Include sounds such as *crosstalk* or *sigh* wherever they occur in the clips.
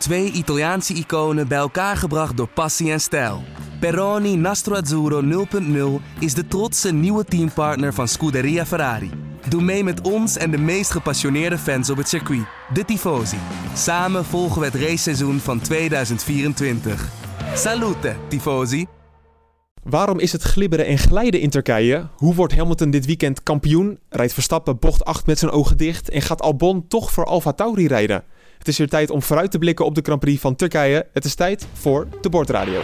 Twee Italiaanse iconen bij elkaar gebracht door passie en stijl. Peroni Nastro Azzurro 0.0 is de trotse nieuwe teampartner van Scuderia Ferrari. Doe mee met ons en de meest gepassioneerde fans op het circuit, de Tifosi. Samen volgen we het raceseizoen van 2024. Salute, Tifosi! Waarom is het glibberen en glijden in Turkije? Hoe wordt Hamilton dit weekend kampioen? Rijdt Verstappen bocht 8 met zijn ogen dicht? En gaat Albon toch voor Alfa Tauri rijden? Het is weer tijd om vooruit te blikken op de Grand Prix van Turkije. Het is tijd voor de Bordradio.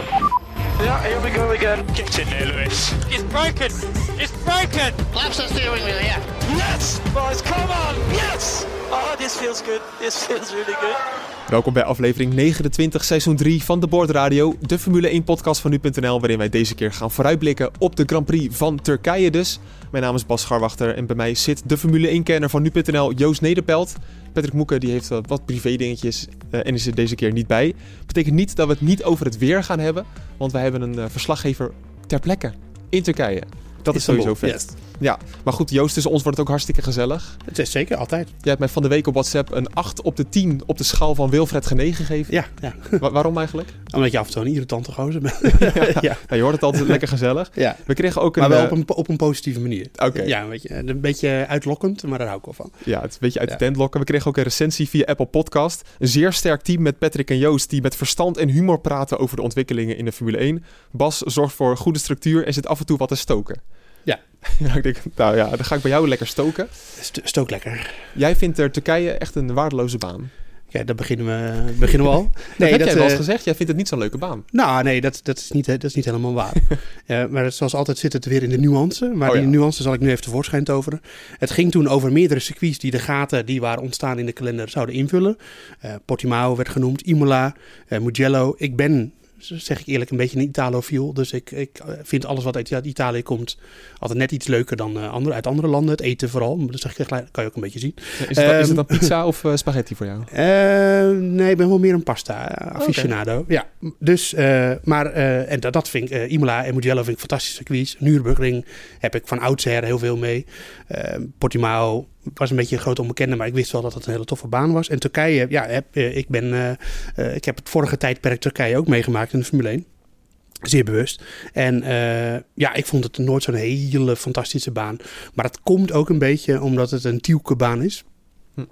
Yeah, here we go again. Get in there, Lewis. It's broken. It's broken. Laps the steering wheel, yeah. Yes, boys, come on. Yes. Oh, this feels good. This feels really good. Welkom bij aflevering 29, seizoen 3 van de Bordradio, de Formule 1 podcast van nu.nl, waarin wij deze keer gaan vooruitblikken op de Grand Prix van Turkije dus. Mijn naam is Bas Scharwachter en bij mij zit de Formule 1-kenner van nu.nl, Joost Nederpelt. Patrick Moeken die heeft wat privé dingetjes uh, en is er deze keer niet bij. Betekent niet dat we het niet over het weer gaan hebben, want wij hebben een uh, verslaggever ter plekke in Turkije. Dat is sowieso vet. Yes. Ja, maar goed, Joost, tussen ons wordt het ook hartstikke gezellig. Het is zeker, altijd. Jij hebt mij van de week op WhatsApp een 8 op de 10 op de schaal van Wilfred Genee gegeven. Ja, ja. *laughs* Wa waarom eigenlijk? Omdat je af en toe een irritante gozer bent. *laughs* ja, ja. ja, je hoort het altijd *laughs* lekker gezellig. Ja. We kregen ook een... Maar wel op een, op een positieve manier. Oké. Okay. Ja, een beetje, een beetje uitlokkend, maar daar hou ik wel van. Ja, het is een beetje uit de tent lokken. We kregen ook een recensie via Apple Podcast. Een zeer sterk team met Patrick en Joost die met verstand en humor praten over de ontwikkelingen in de Formule 1. Bas zorgt voor goede structuur en zit af en toe wat te stoken. Ja. *laughs* ja, ik denk, nou ja, dan ga ik bij jou lekker stoken. St stook lekker. Jij vindt er Turkije echt een waardeloze baan. Ja, daar beginnen we, beginnen we al. *laughs* Nee, dat heb dat, jij wel eens uh, gezegd. Jij vindt het niet zo'n leuke baan. Nou, nee, dat, dat, is, niet, dat is niet helemaal waar. *laughs* ja, maar zoals altijd zit het weer in de nuance. Maar oh, die ja. nuance zal ik nu even tevoorschijn toveren. Het ging toen over meerdere circuits die de gaten die waren ontstaan in de kalender zouden invullen. Uh, Portimao werd genoemd, Imola, uh, Mugello. Ik ben zeg ik eerlijk, een beetje een Italofiel. Dus ik, ik vind alles wat uit Italië komt altijd net iets leuker dan uh, andere, uit andere landen. Het eten vooral. Dat zeg ik, kan je ook een beetje zien. Ja, is, het, um, is, het, dan pizza *laughs* of uh, spaghetti voor jou? Uh, nee, ik ben wel meer een pasta aficionado. Okay. Ja, dus, maar, en dat, dat vind ik, Imola en Mugello vind ik fantastische circuits. Nürburgring heb ik van oudsher heel veel mee. Portimao was een beetje een groot onbekende, maar ik wist wel dat het een hele toffe baan was. En Turkije, ja, heb, ik, ben, uh, ik heb het vorige tijdperk Turkije ook meegemaakt in de Formule 1. Zeer bewust. En uh, ja, ik vond het nooit zo'n hele fantastische baan. Maar dat komt ook een beetje omdat het een Tielke baan is.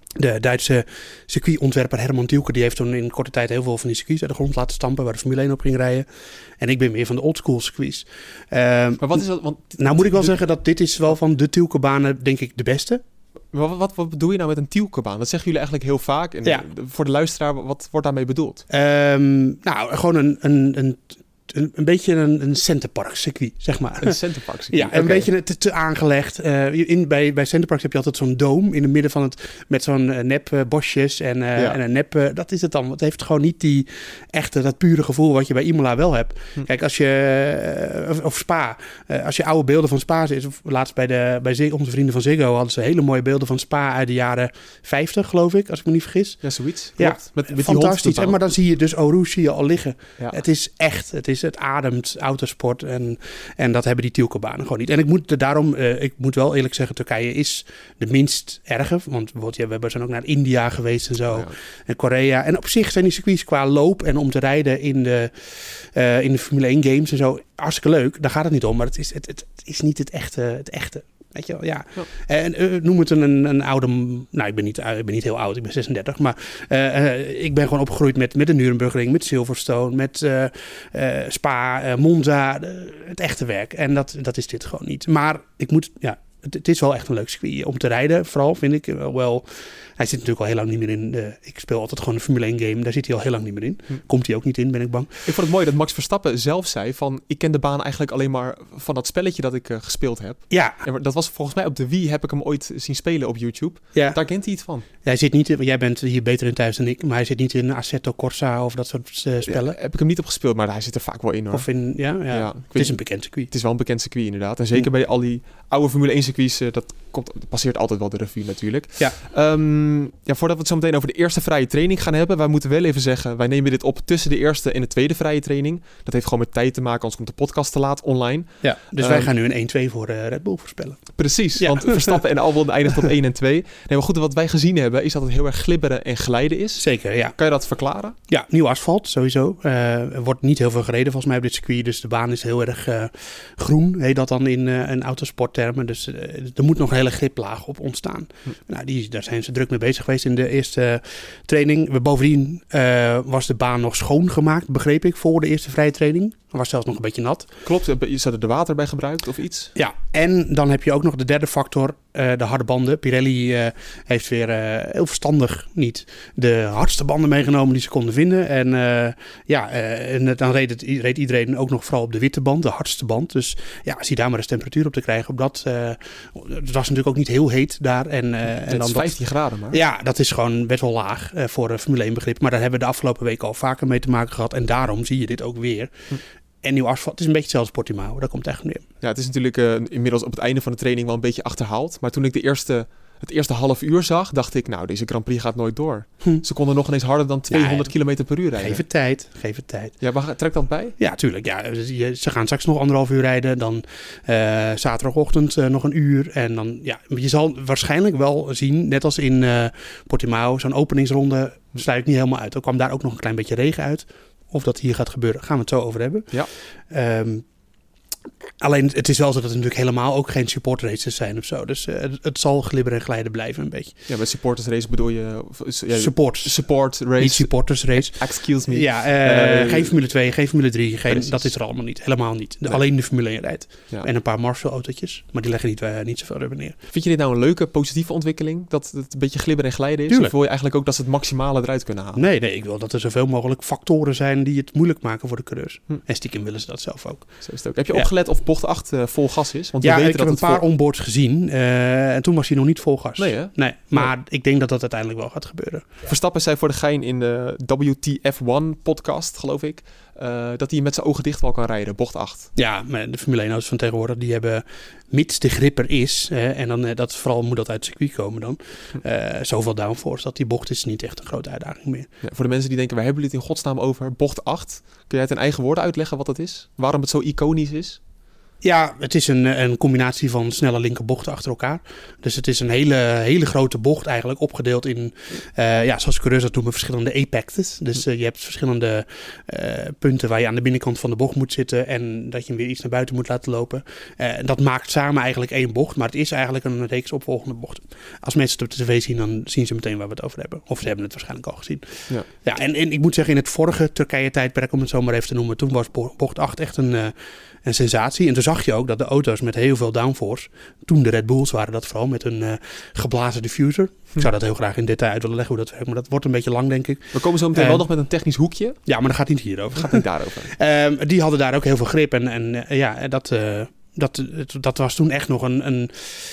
De Duitse circuitontwerper Herman Tielke die heeft toen in korte tijd heel veel van die circuits uit de grond laten stampen waar de Formule 1 op ging rijden. En ik ben meer van de oldschool circuits. Uh, maar wat is dat? Want nou moet ik wel zeggen dat dit is wel van de Tielke banen denk ik de beste. Wat, wat, wat bedoel je nou met een tielkebaan? Dat zeggen jullie eigenlijk heel vaak. En ja. Voor de luisteraar, wat wordt daarmee bedoeld? Um, nou, gewoon een, een, een een, een beetje een, een centerpark circuit, zeg maar. Een centerpark *laughs* circuit? Ja, een beetje te, te aangelegd. Uh, in, bij, bij centerparks heb je altijd zo'n dome in het midden van het... met zo'n uh, nep uh, bosjes en, ja. en een nep... dat is het dan. Het heeft gewoon niet die echte, dat pure gevoel wat je bij Imola wel hebt. Hm. Kijk, als je... Of, of Spa. als je oude beelden van Spa is... Of laatst bij, de, bij Zig, onze vrienden van Ziggo... hadden ze hele mooie beelden van Spa uit de jaren 50, geloof ik. Als ik me niet vergis. Ja, zoiets. Ja, met, met fantastisch. En, maar dan zie je dus Oru zie je al liggen. Ja. Het is echt... Het is het ademt autosport. En, en dat hebben die Tielke-banen gewoon niet. En ik moet daarom, uh, ik moet wel eerlijk zeggen, Turkije is de minst erge. Want bijvoorbeeld, ja, we hebben zijn ook naar India geweest en zo. Ja. En Korea. En op zich zijn die circuits qua loop en om te rijden in de, uh, in de Formule 1 games en zo hartstikke leuk. Daar gaat het niet om. Maar het is, het, het is niet het echte, het echte. Weet je wel, ja. ja. En uh, noem het een, een oude... Nou, ik ben, niet, uh, ik ben niet heel oud, ik ben 36. Maar uh, ik ben gewoon opgegroeid met, met de Nurembergring, met Silverstone, met Spa, Monza. het echte werk. En dat, dat is dit gewoon niet. Maar ik moet... Ja, het, het, is wel echt een leuk circuit om te rijden. Vooral vind ik wel... Hij zit natuurlijk al heel lang niet meer in. De, ik speel altijd gewoon een Formule 1 game. Daar zit hij al heel lang niet meer in. Hm. Komt hij ook niet in, ben ik bang. Ik vond het mooi dat Max Verstappen zelf zei van... Ik ken de baan eigenlijk alleen maar van dat spelletje dat ik uh, gespeeld heb. Ja. En dat was volgens mij op de Wii heb ik hem ooit zien spelen op YouTube. Ja. Daar kent hij iets van. Hij zit niet... Jij bent hier beter in thuis dan ik. Maar hij zit niet in Assetto Corsa of dat soort uh, spellen. Ja, heb ik hem niet op gespeeld, maar hij zit er vaak wel in hoor. Of in... Ja, ja. het is een bekend circuit. Het is wel een bekend circuit inderdaad. En zeker hm. bij al die oude Formule 1 circuits... Uh, dat komt, passeert altijd wel de revue natuurlijk. Ja. Ehm, ja, voordat we het zo meteen over de eerste vrije training gaan hebben, wij moeten wel even zeggen, wij nemen dit op tussen de eerste en de tweede vrije training. Dat heeft gewoon met tijd te maken, anders komt de podcast te laat online. Ja, dus wij ehm, gaan nu een 1-2 voor uh, Red Bull voorspellen. Precies, want *laughs* Verstappen en Albon eindigt op 1 en 2. Nee, maar goed, wat wij gezien hebben is dat het heel erg glibberen en glijden is. Zeker, ja. Kan je dat verklaren? Ja, nieuw asfalt sowieso. Uh, er wordt niet heel veel gereden volgens mij op dit circuit, dus de baan is heel erg uh, groen, heet dat dan in, in autosporttermen. Dus er moet nog een hele op ontstaan. Nou, die, daar zijn ze druk mee bezig geweest in de eerste training. We, bovendien was de baan nog schoongemaakt, begreep ik, voor de eerste vrije training was zelfs nog een beetje nat. Klopt, je zat er water bij gebruikt of iets? Ja, en dan heb je ook nog de derde factor, uh, de harde banden. Pirelli uh, heeft weer uh, heel verstandig niet de hardste banden meegenomen die ze konden vinden. En ja, en dan reed, het, reed, iedereen ook nog vooral op de witte band, de hardste band. Dus ja, zie daar maar eens temperatuur op te krijgen. Op dat, het was natuurlijk ook niet heel heet daar. En, en dan 15 graden maar. Ja, dat is gewoon best wel laag voor Formule 1 begrip. Maar daar hebben we de afgelopen weken al vaker mee te maken gehad. En daarom zie je dit ook weer. Hm en nieuw asfalt. Het is een beetje hetzelfde Portimao. Daar komt echt neer. Ja, het is natuurlijk uh, inmiddels op het einde van de training wel een beetje achterhaald. Maar toen ik de eerste, het eerste half uur zag, dact ik, nou, deze Grand Prix gaat nooit door. Hm. Ze konden nog ineens harder dan 200 ja, km per uur rijden. Geef het tijd, geef het tijd. Ja, maar trekt dat bij? Ja, tuurlijk. Ja, ze gaan straks nog anderhalf uur rijden. Dan uh, zaterdagochtend uh, nog een uur. En dan, ja, je zal waarschijnlijk wel zien, net als in Portimao, zo'n openingsronde sluit niet helemaal uit. Er kwam daar ook nog een klein beetje regen uit. Of dat hier gaat gebeuren, gaan we het zo over hebben. Ja. Um, Alleen het is wel zo dat het natuurlijk helemaal ook geen support races zijn of zo. Dus uh, het, zal glibberen en glijden blijven een beetje. Ja, met supporters race bedoel je... Ja, support. Support race. Niet supporters race. Excuse me. Ja, uh, uh, geen Formule 2, geen Formule 3. Geen, dat is er allemaal niet. Helemaal niet. De, nee. Alleen de Formule 1 rijdt. Ja. En een paar Marshall-autootjes. Maar die leggen niet, niet zoveel rubber neer. Vind je dit nou een leuke, positieve ontwikkeling? Dat het een beetje glibberen en glijden is? Tuurlijk. Of wil je eigenlijk ook dat ze het maximale eruit kunnen halen? Nee, nee. Ik wil dat er zoveel mogelijk factoren zijn die het moeilijk maken voor de coureurs. Hm. En stiekem willen ze dat zelf ook. Zo is het ook. Heb je opgelet of bocht 8 uh, vol gas is? Want ja, we weten ik dat heb een paar onboards gezien uh, en toen was hij nog niet vol gas. Nee, hè? nee maar nee. ik denk dat dat uiteindelijk wel gaat gebeuren. Verstappen zei voor de gein in de WTF1 podcast, geloof ik, uh, dat hij met zijn ogen dicht wel kan rijden, bocht 8. Ja, maar de Formule 1 auto's van tegenwoordig, die hebben, mits de gripper is, en dan dat vooral moet dat uit het circuit komen dan, zoveel downforce dat die bocht is niet echt een grote uitdaging meer. Ja, voor de mensen die denken, waar hebben jullie het in godsnaam over? Bocht 8, kun jij het in eigen woorden uitleggen wat het is? Waarom het zo iconisch is? Ja, het is een, een combinatie van snelle linkerbochten achter elkaar. Dus het is een hele, hele grote bocht eigenlijk opgedeeld in, uh, ja, zoals coureurs dat noemen, verschillende apexes. Dus uh, je hebt verschillende uh, punten waar je aan de binnenkant van de bocht moet zitten en dat je hem weer iets naar buiten moet laten lopen. dat maakt samen eigenlijk één bocht, maar het is eigenlijk een reeks opvolgende bochten. Als mensen het op de tv zien, dan zien ze meteen waar we het over hebben. Of ze hebben het waarschijnlijk al gezien. Ja, ja en, en ik moet zeggen, in het vorige Turkije-tijdperk, om het zo maar even te noemen, toen was bocht 8 echt een, een sensatie. En toen zag je ook dat de auto's met heel veel downforce, toen de Red Bulls waren dat vooral met een uh, geblazen diffuser. Ik zou dat heel graag in detail uit willen leggen hoe dat werkt, maar dat wordt een beetje lang denk ik. We komen zo meteen uh, wel nog met een technisch hoekje. Ja, maar dat gaat niet hierover. Gaat niet daarover. uh, *laughs* die hadden daar ook heel veel grip en, en eh, ja, dat... Dat, dat was toen echt nog een, een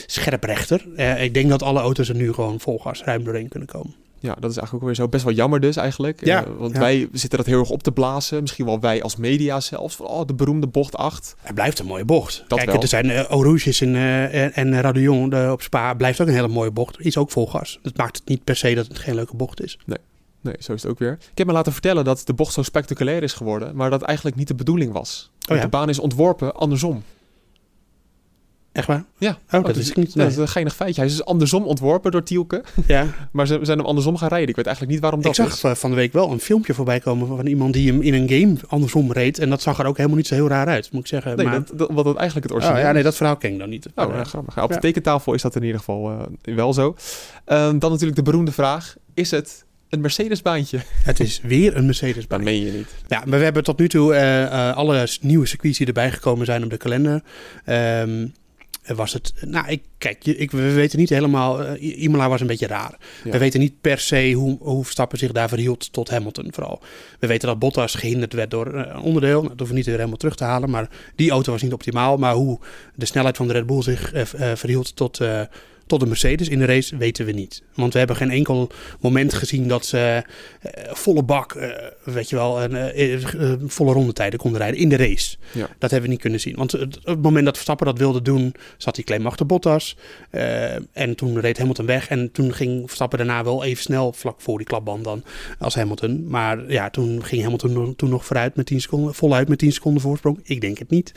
scherprechter. ik denk dat alle auto's er nu gewoon vol gas ruim doorheen kunnen komen. Ja, dat is eigenlijk ook weer zo best wel jammer dus eigenlijk. Ja, uh, want ja. wij zitten dat heel erg op te blazen. Misschien wel wij als media zelfs. Van, oh, de beroemde bocht 8. Het blijft een mooie bocht. Dat Kijk, wel. er zijn uh, en, uh, en Radion op Spa. Blijft ook een hele mooie bocht. Is ook vol gas. Dat maakt het niet per se dat het geen leuke bocht is. Nee. Nee, zo is het ook weer. Ik heb me laten vertellen dat de bocht zo spectaculair is geworden, maar dat eigenlijk niet de bedoeling was. Oh, ja? De baan is ontworpen andersom. Echt waar? Ja, oh, dat is ik niet. Nee. Dat is een geinig feitje. Hij is dus andersom ontworpen door Tielke. Ja. *laughs* maar ze zijn hem andersom gaan rijden. Ik weet eigenlijk niet waarom dat ik zag is. van de week wel een filmpje voorbij komen van iemand die hem in een game andersom reed. En dat zag er ook helemaal niet zo heel raar uit, moet ik zeggen. Nee, maar... dat, dat, wat dat eigenlijk het origineel oh, ja, nee, dat verhaal ken ik dan niet. Oh, ja, grappig. Op de tekentafel is dat in ieder geval uh, wel zo. Um, dan natuurlijk de beroemde vraag. Is het een Mercedes-baantje. Het is weer een Mercedes-baantje. Dat meen je niet. Ja, maar we hebben tot nu toe uh, uh, alle nieuwe circuits die erbij gekomen zijn op de kalender. Um, was het. Nou, ik, kijk, ik, we weten niet helemaal. Uh, Imola was een beetje raar. Ja. We weten niet per se hoe, hoe Verstappen zich daar verhield tot Hamilton vooral. We weten dat Bottas gehinderd werd door een onderdeel. Dat hoeven we niet weer helemaal terug te halen. Maar die auto was niet optimaal. Maar hoe de snelheid van de Red Bull zich uh, verhield tot, tot de Mercedes in de race weten we niet. Want we hebben geen enkel moment gezien dat ze volle bak, weet je wel, een volle rondetijden konden rijden in de race. Ja. Dat hebben we niet kunnen zien. Want het, het moment dat Verstappen dat wilde doen, zat hij claim achter Bottas. en toen reed Hamilton weg. En toen ging Verstappen daarna wel even snel vlak voor die klapband dan als Hamilton. Maar ja, toen ging Hamilton toen nog vooruit met 10 seconden, voluit met 10 seconden voorsprong. Ik denk het niet.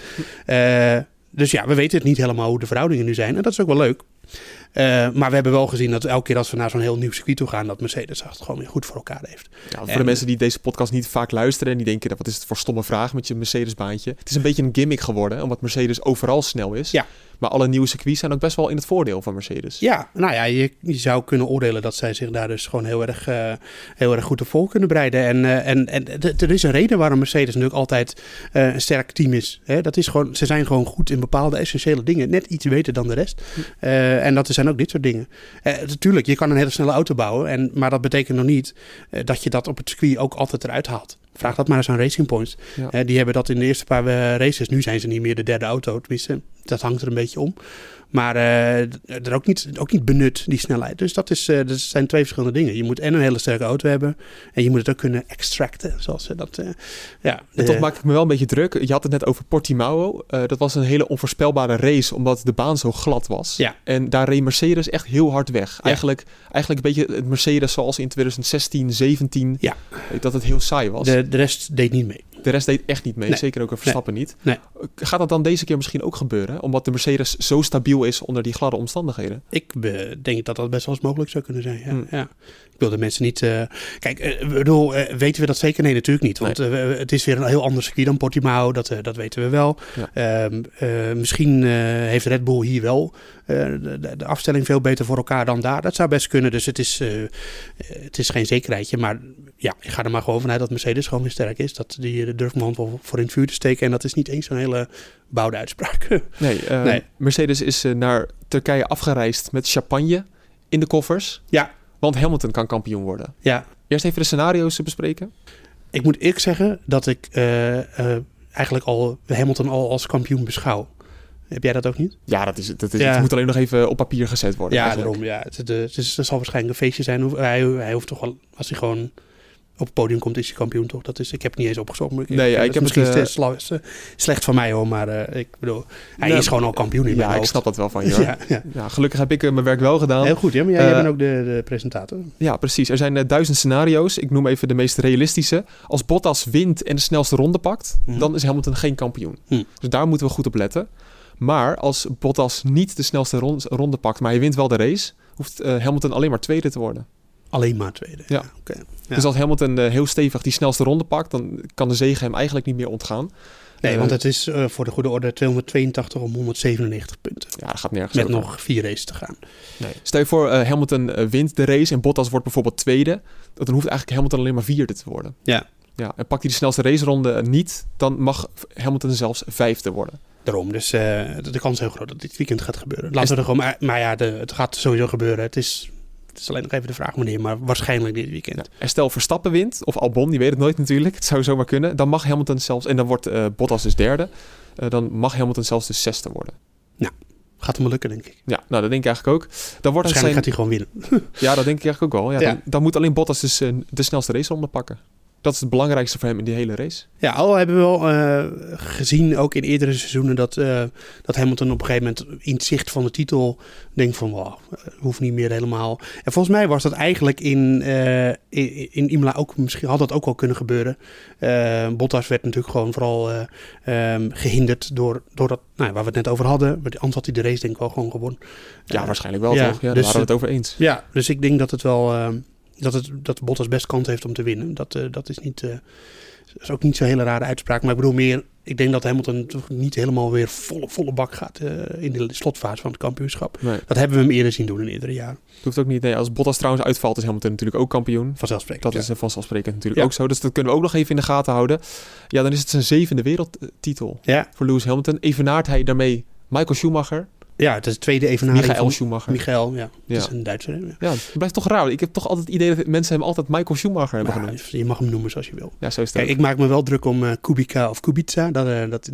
Uh, dus ja, we weten het niet helemaal hoe de verhoudingen nu zijn. En dat is ook wel leuk. Uh, maar we hebben wel gezien dat elke keer als we naar zo'n heel nieuw circuit toe gaan, dat Mercedes het gewoon weer goed voor elkaar heeft. Ja, voor de mensen die deze podcast niet vaak luisteren en die denken, wat is het voor stomme vraag met je Mercedes-baantje? Het is een beetje een gimmick geworden, omdat Mercedes overal snel is. Ja. Maar alle nieuwe circuits zijn ook best wel in het voordeel van Mercedes. Ja, nou ja, je, zou kunnen oordelen dat zij zich daar dus gewoon heel erg, uh, heel erg goed voor kunnen bereiden. En, uh, en, en er is een reden waarom Mercedes natuurlijk altijd uh, een sterk team is. Hè? Dat is gewoon, ze zijn gewoon goed in bepaalde essentiële dingen. Net iets beter dan de rest. en dat zijn ook dit soort dingen. natuurlijk, je kan een hele snelle auto bouwen. En, maar dat betekent nog niet dat je dat op het circuit ook altijd eruit haalt. Vraag dat maar eens aan Racing Points. Ja. die hebben dat in de eerste paar races. Nu zijn ze niet meer de derde auto. Tenminste, dat hangt er een beetje om. Maar uh, er ook niet, ook niet benut, die snelheid. Dus dat, is, uh, dat zijn twee verschillende dingen. Je moet en een hele sterke auto hebben. En je moet het ook kunnen extracten. Zoals ze dat. Uh, ja, en toch maak ik me wel een beetje druk. Je had het net over Portimao. dat was een hele onvoorspelbare race. Omdat de baan zo glad was. Ja. En daar reed Mercedes echt heel hard weg. Eigenlijk, eigenlijk een beetje het Mercedes zoals in 2016, 17. Ja. Dat het heel saai was. De, de rest deed niet mee. De rest deed echt niet mee. Zeker ook een Verstappen niet. Nee. Gaat dat dan deze keer misschien ook gebeuren? Omdat de Mercedes zo stabiel is onder die gladde omstandigheden? Ik denk dat dat best wel eens mogelijk zou kunnen zijn. Ja. Hmm. ja. Ik wil de mensen niet. Uh... Kijk, uh, bedoel, uh, weten we dat zeker? Nee, natuurlijk niet. Want het is weer een heel ander circuit dan Portimao. Dat, dat weten we wel. Ja. Ehm, misschien heeft Red Bull hier wel de, de, afstelling veel beter voor elkaar dan daar. Dat zou best kunnen. Dus het is, het is geen zekerheidje. Maar ja, ik ga er maar gewoon vanuit dat Mercedes gewoon weer sterk is. Dat die durft mijn hand wel voor in het vuur te steken. En dat is niet eens zo'n hele bouwde uitspraak. *laughs* nee, nee, Mercedes is naar Turkije afgereisd met champagne in de koffers. Ja. Want Hamilton kan kampioen worden. Ja. Eerst even de scenario's bespreken. Ik moet eerlijk zeggen dat ik uh, uh, eigenlijk al Hamilton al als kampioen beschouw. Heb jij dat ook niet? Ja, dat is, dat is, ja. het moet alleen nog even op papier gezet worden. Ja, eigenlijk. daarom. Ja. Het, het, het, het, zal waarschijnlijk een feestje zijn. Hij, hij hoeft toch wel, als hij gewoon op het podium komt, is hij kampioen toch? Dat is, ik heb het niet eens opgezocht. Maar nee, ik, ik heb misschien het, uh, slecht van mij hoor, maar uh, ik bedoel, hij is gewoon al kampioen in Ja, ik snap dat wel van je. *laughs* ja, ja. ja, gelukkig heb ik uh, mijn werk wel gedaan. Heel goed, ja, maar jij, bent ook de, de, presentator. Ja, precies. Er zijn duizend scenario's. Ik noem even de meest realistische. Als Bottas wint en de snelste ronde pakt, mm. dan is Hamilton geen kampioen. Mm. Dus daar moeten we goed op letten. Maar als Bottas niet de snelste ronde pakt, maar hij wint wel de race, hoeft Hamilton alleen maar tweede te worden. Alleen maar tweede. Ja. ja. Dus als Hamilton uh, heel stevig die snelste ronde pakt, dan kan de zege hem eigenlijk niet meer ontgaan. Nee, uh, want het is uh, voor de goede orde 282 om 197 punten. Ja, dat gaat nergens Met over. nog vier races te gaan. Nee. Stel je voor, Hamilton wint de race en Bottas wordt bijvoorbeeld tweede. Dan hoeft eigenlijk Hamilton alleen maar vierde te worden. Ja. Ja, en pakt hij de snelste raceronde niet, dan mag Hamilton zelfs vijfde worden. Daarom, dus de kans is heel groot dat dit weekend gaat gebeuren. Laten we er gewoon, maar, maar ja, de, het gaat sowieso gebeuren. Het is het is alleen nog even de vraag wanneer, maar waarschijnlijk dit weekend. Ja. En stel Verstappen wint, of Albon, die weet het nooit natuurlijk. Het zou zomaar kunnen. Dan mag Hamilton zelfs, en dan wordt uh, Bottas dus derde. Uh, dan mag Hamilton zelfs de zesde worden. Nou, gaat hem lukken, denk ik. Ja, nou, dat denk ik eigenlijk ook. Dan wordt Waarschijnlijk zijn... gaat hij gewoon winnen. ja, dat denk ik eigenlijk ook wel. Ja, ja. Dan, dan, moet alleen Bottas dus uh, de snelste race pakken dat is het belangrijkste voor hem in die hele race. Ja, al hebben we wel uh, gezien, ook in eerdere seizoenen, dat, uh, dat Hamilton op een gegeven moment in het zicht van de titel denkt van, wow, hoeft niet meer helemaal. En volgens mij was dat eigenlijk in, uh, in, in Imola ook, misschien had dat ook wel kunnen gebeuren. Bottas werd natuurlijk gewoon vooral um, gehinderd door, door dat, nou, waar we het net over hadden. Anders had hij de race denk ik wel gewoon gewonnen. Ja, waarschijnlijk wel ja, toch? Ja, daar dus, waren we het over eens. Ja, dus ik denk dat het wel dat, het, dat Bottas best kans heeft om te winnen. Dat, uh, dat is niet... Uh, is ook niet zo'n hele rare uitspraak. Maar ik bedoel meer, ik denk dat Hamilton toch niet helemaal weer volle, volle bak gaat uh, in de slotfase van het kampioenschap. Nee. Dat hebben we hem eerder zien doen in eerdere jaren. Het hoeft ook niet. Nee, als Bottas trouwens uitvalt, is Hamilton natuurlijk ook kampioen. Vanzelfsprekend. Dat is vanzelfsprekend natuurlijk ja. ook zo. Dus dat kunnen we ook nog even in de gaten houden. Ja, dan is het zijn zevende wereldtitel ja. voor Lewis Hamilton. Evenaart hij daarmee Michael Schumacher, ja, het is de tweede evenaring Michael Schumacher. Michael, ja. ja. is een Duitser. Ja. ja, het blijft toch raar. Ik heb toch altijd het idee dat mensen hem altijd Michael Schumacher hebben genoemd. Je mag hem noemen zoals je wil. Ja, zo is het Kijk, ik maak me wel druk om uh, Kubica of Kubica. Dat, uh, dat,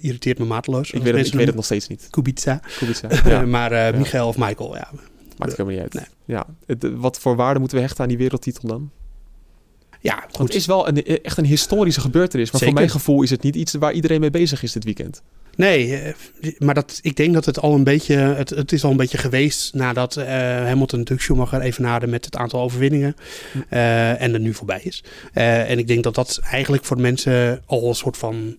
irriteert me mateloos. Ik weet, het, ik weet het nog steeds niet. Kubica. Kubica *laughs* ja. maar uh, Michael of Michael, ja. Maakt helemaal niet uit. Nee. Ja. Het, wat voor waarde moeten we hechten aan die wereldtitel dan? Ja, goed. Het is wel een, echt een historische gebeurtenis. Maar voor mijn gevoel is het niet iets waar iedereen mee bezig is dit weekend. Nee, eh, maar dat, ik denk dat het al een beetje, het, het is al een beetje geweest nadat uh, Hamilton natuurlijk Schumacher evenaarde met het aantal overwinningen uh, en er nu voorbij is. Uh, en ik denk dat dat eigenlijk voor mensen al een soort van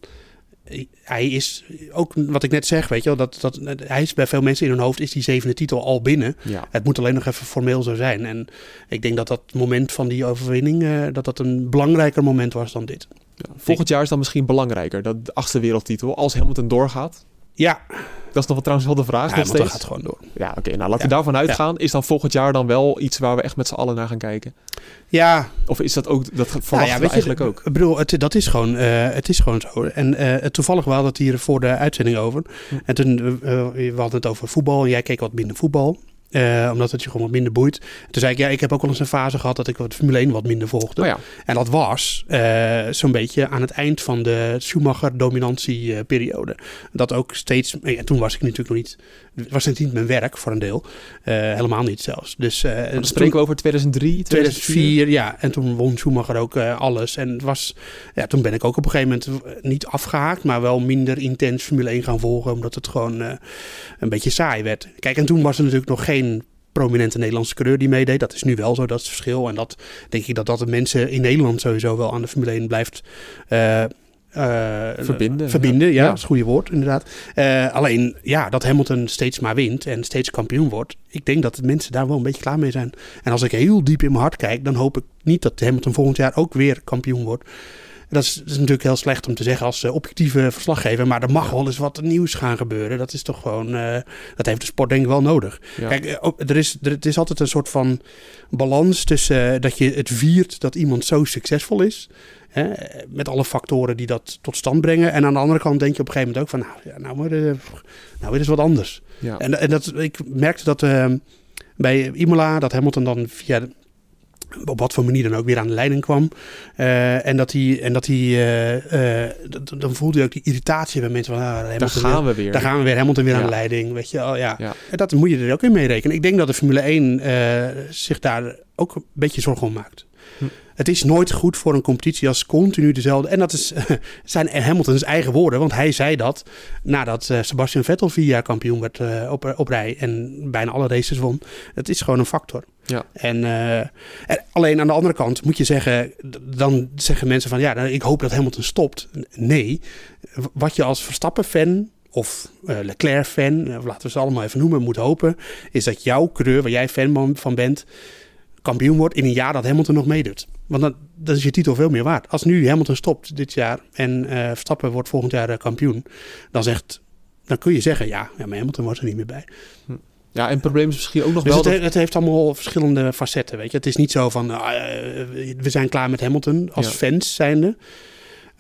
hij is ook wat ik net zeg, weet je wel, dat, dat hij is bij veel mensen in hun hoofd is die zevende titel al binnen. Ja. Het moet alleen nog even formeel zo zijn. En ik denk dat dat moment van die overwinning, uh, dat dat een belangrijker moment was dan dit. Ja, volgend jaar is dan misschien belangrijker, dat de achtste wereldtitel, als Hamilton doorgaat. Ja. Dat is nog trouwens wel de vraag. Ja, nog steeds. gaat gewoon door. Ja, oké. nou, laten we daarvan uitgaan. Is dan volgend jaar dan wel iets waar we echt met z'n allen naar gaan kijken? Ja. Of is dat ook, dat verwachten nou ja, we eigenlijk je, ook? Ik bedoel, het, dat is gewoon, uh, het is gewoon zo. En uh, toevallig, we hadden het hier voor de uitzending over. Hm. En toen, uh, we hadden het over voetbal en jij keek wat minder voetbal. Uh, omdat het je gewoon wat minder boeit. Toen zei ik, ja, ik heb ook wel eens een fase gehad dat ik wat Formule 1 wat minder volgde. Oh ja. En dat was uh, zo'n beetje aan het eind van de Schumacher-dominantieperiode. Dat ook steeds, ja, toen was ik natuurlijk nog niet, was het niet mijn werk voor een deel. Uh, helemaal niet zelfs. Dus, dan spreken we over 2003, 2004. 2004 ja, en toen won Schumacher ook alles. En het was, ja, toen ben ik ook op een gegeven moment niet afgehaakt, maar wel minder intens Formule 1 gaan volgen, omdat het gewoon een beetje saai werd. Kijk, en toen was er natuurlijk nog geen prominente Nederlandse coureur die meedeed. Dat is nu wel zo, dat is het verschil. En dat denk ik dat dat de mensen in Nederland sowieso wel aan de Formule 1 blijft uh, uh, verbinden. Verbinden, ja, ja, dat is het goede woord inderdaad. Uh, alleen, ja, dat Hamilton steeds maar wint en steeds kampioen wordt. Ik denk dat de mensen daar wel een beetje klaar mee zijn. En als ik heel diep in mijn hart kijk, dan hoop ik niet dat Hamilton volgend jaar ook weer kampioen wordt. Dat is, dat is, natuurlijk heel slecht om te zeggen als uh, objectieve verslaggever. Maar er mag wel eens wat nieuws gaan gebeuren. Dat is toch gewoon. Dat heeft de sport denk ik wel nodig. Ja. Kijk, er is, er, het is altijd een soort van balans tussen dat je het viert dat iemand zo succesvol is. Hè, met alle factoren die dat tot stand brengen. En aan de andere kant denk je op een gegeven moment ook van. Nou, ja, nou, maar, nou weer eens wat anders. Ja. En, en dat, ik merkte dat bij Imola, dat Hamilton dan via op wat voor manier dan ook weer aan de leiding kwam. Uh, en dat hij, en dat hij uh, uh, dan voelde je ook die irritatie bij mensen van, ah, daar gaan we weer. Daar gaan we weer, Hamilton weer ja. aan de leiding, weet je oh, ja. ja. En dat moet je er ook in meerekenen. Ik denk dat de Formule 1 zich daar ook een beetje zorgen om maakt. Hm. Het is nooit goed voor een competitie als continu dezelfde. En dat is, *laughs* zijn Hamilton's eigen woorden. Want hij zei dat nadat uh, Sebastian Vettel vier jaar kampioen werd uh, op, op rij. En bijna alle races won. Het is gewoon een factor. Ja. En, uh, en, alleen aan de andere kant moet je zeggen. Dan zeggen mensen van ja, ik hoop dat Hamilton stopt. Nee. Wat je als Verstappen-fan of uh, Leclerc-fan, of laten we ze allemaal even noemen, moet hopen. Is dat jouw coureur, waar jij fan van bent kampioen wordt in een jaar dat Hamilton nog meedoet. Want dan, dan is je titel veel meer waard. Als nu Hamilton stopt dit jaar en uh, Verstappen wordt volgend jaar uh, kampioen, dan, zegt, dan kun je zeggen, ja, ja, maar Hamilton wordt er niet meer bij. Hm. Ja, en het probleem is misschien ook nog dus wel... Het, dat... het, heeft allemaal verschillende facetten, weet je. Het is niet zo van, uh, we zijn klaar met Hamilton als Ja. fans zijnde.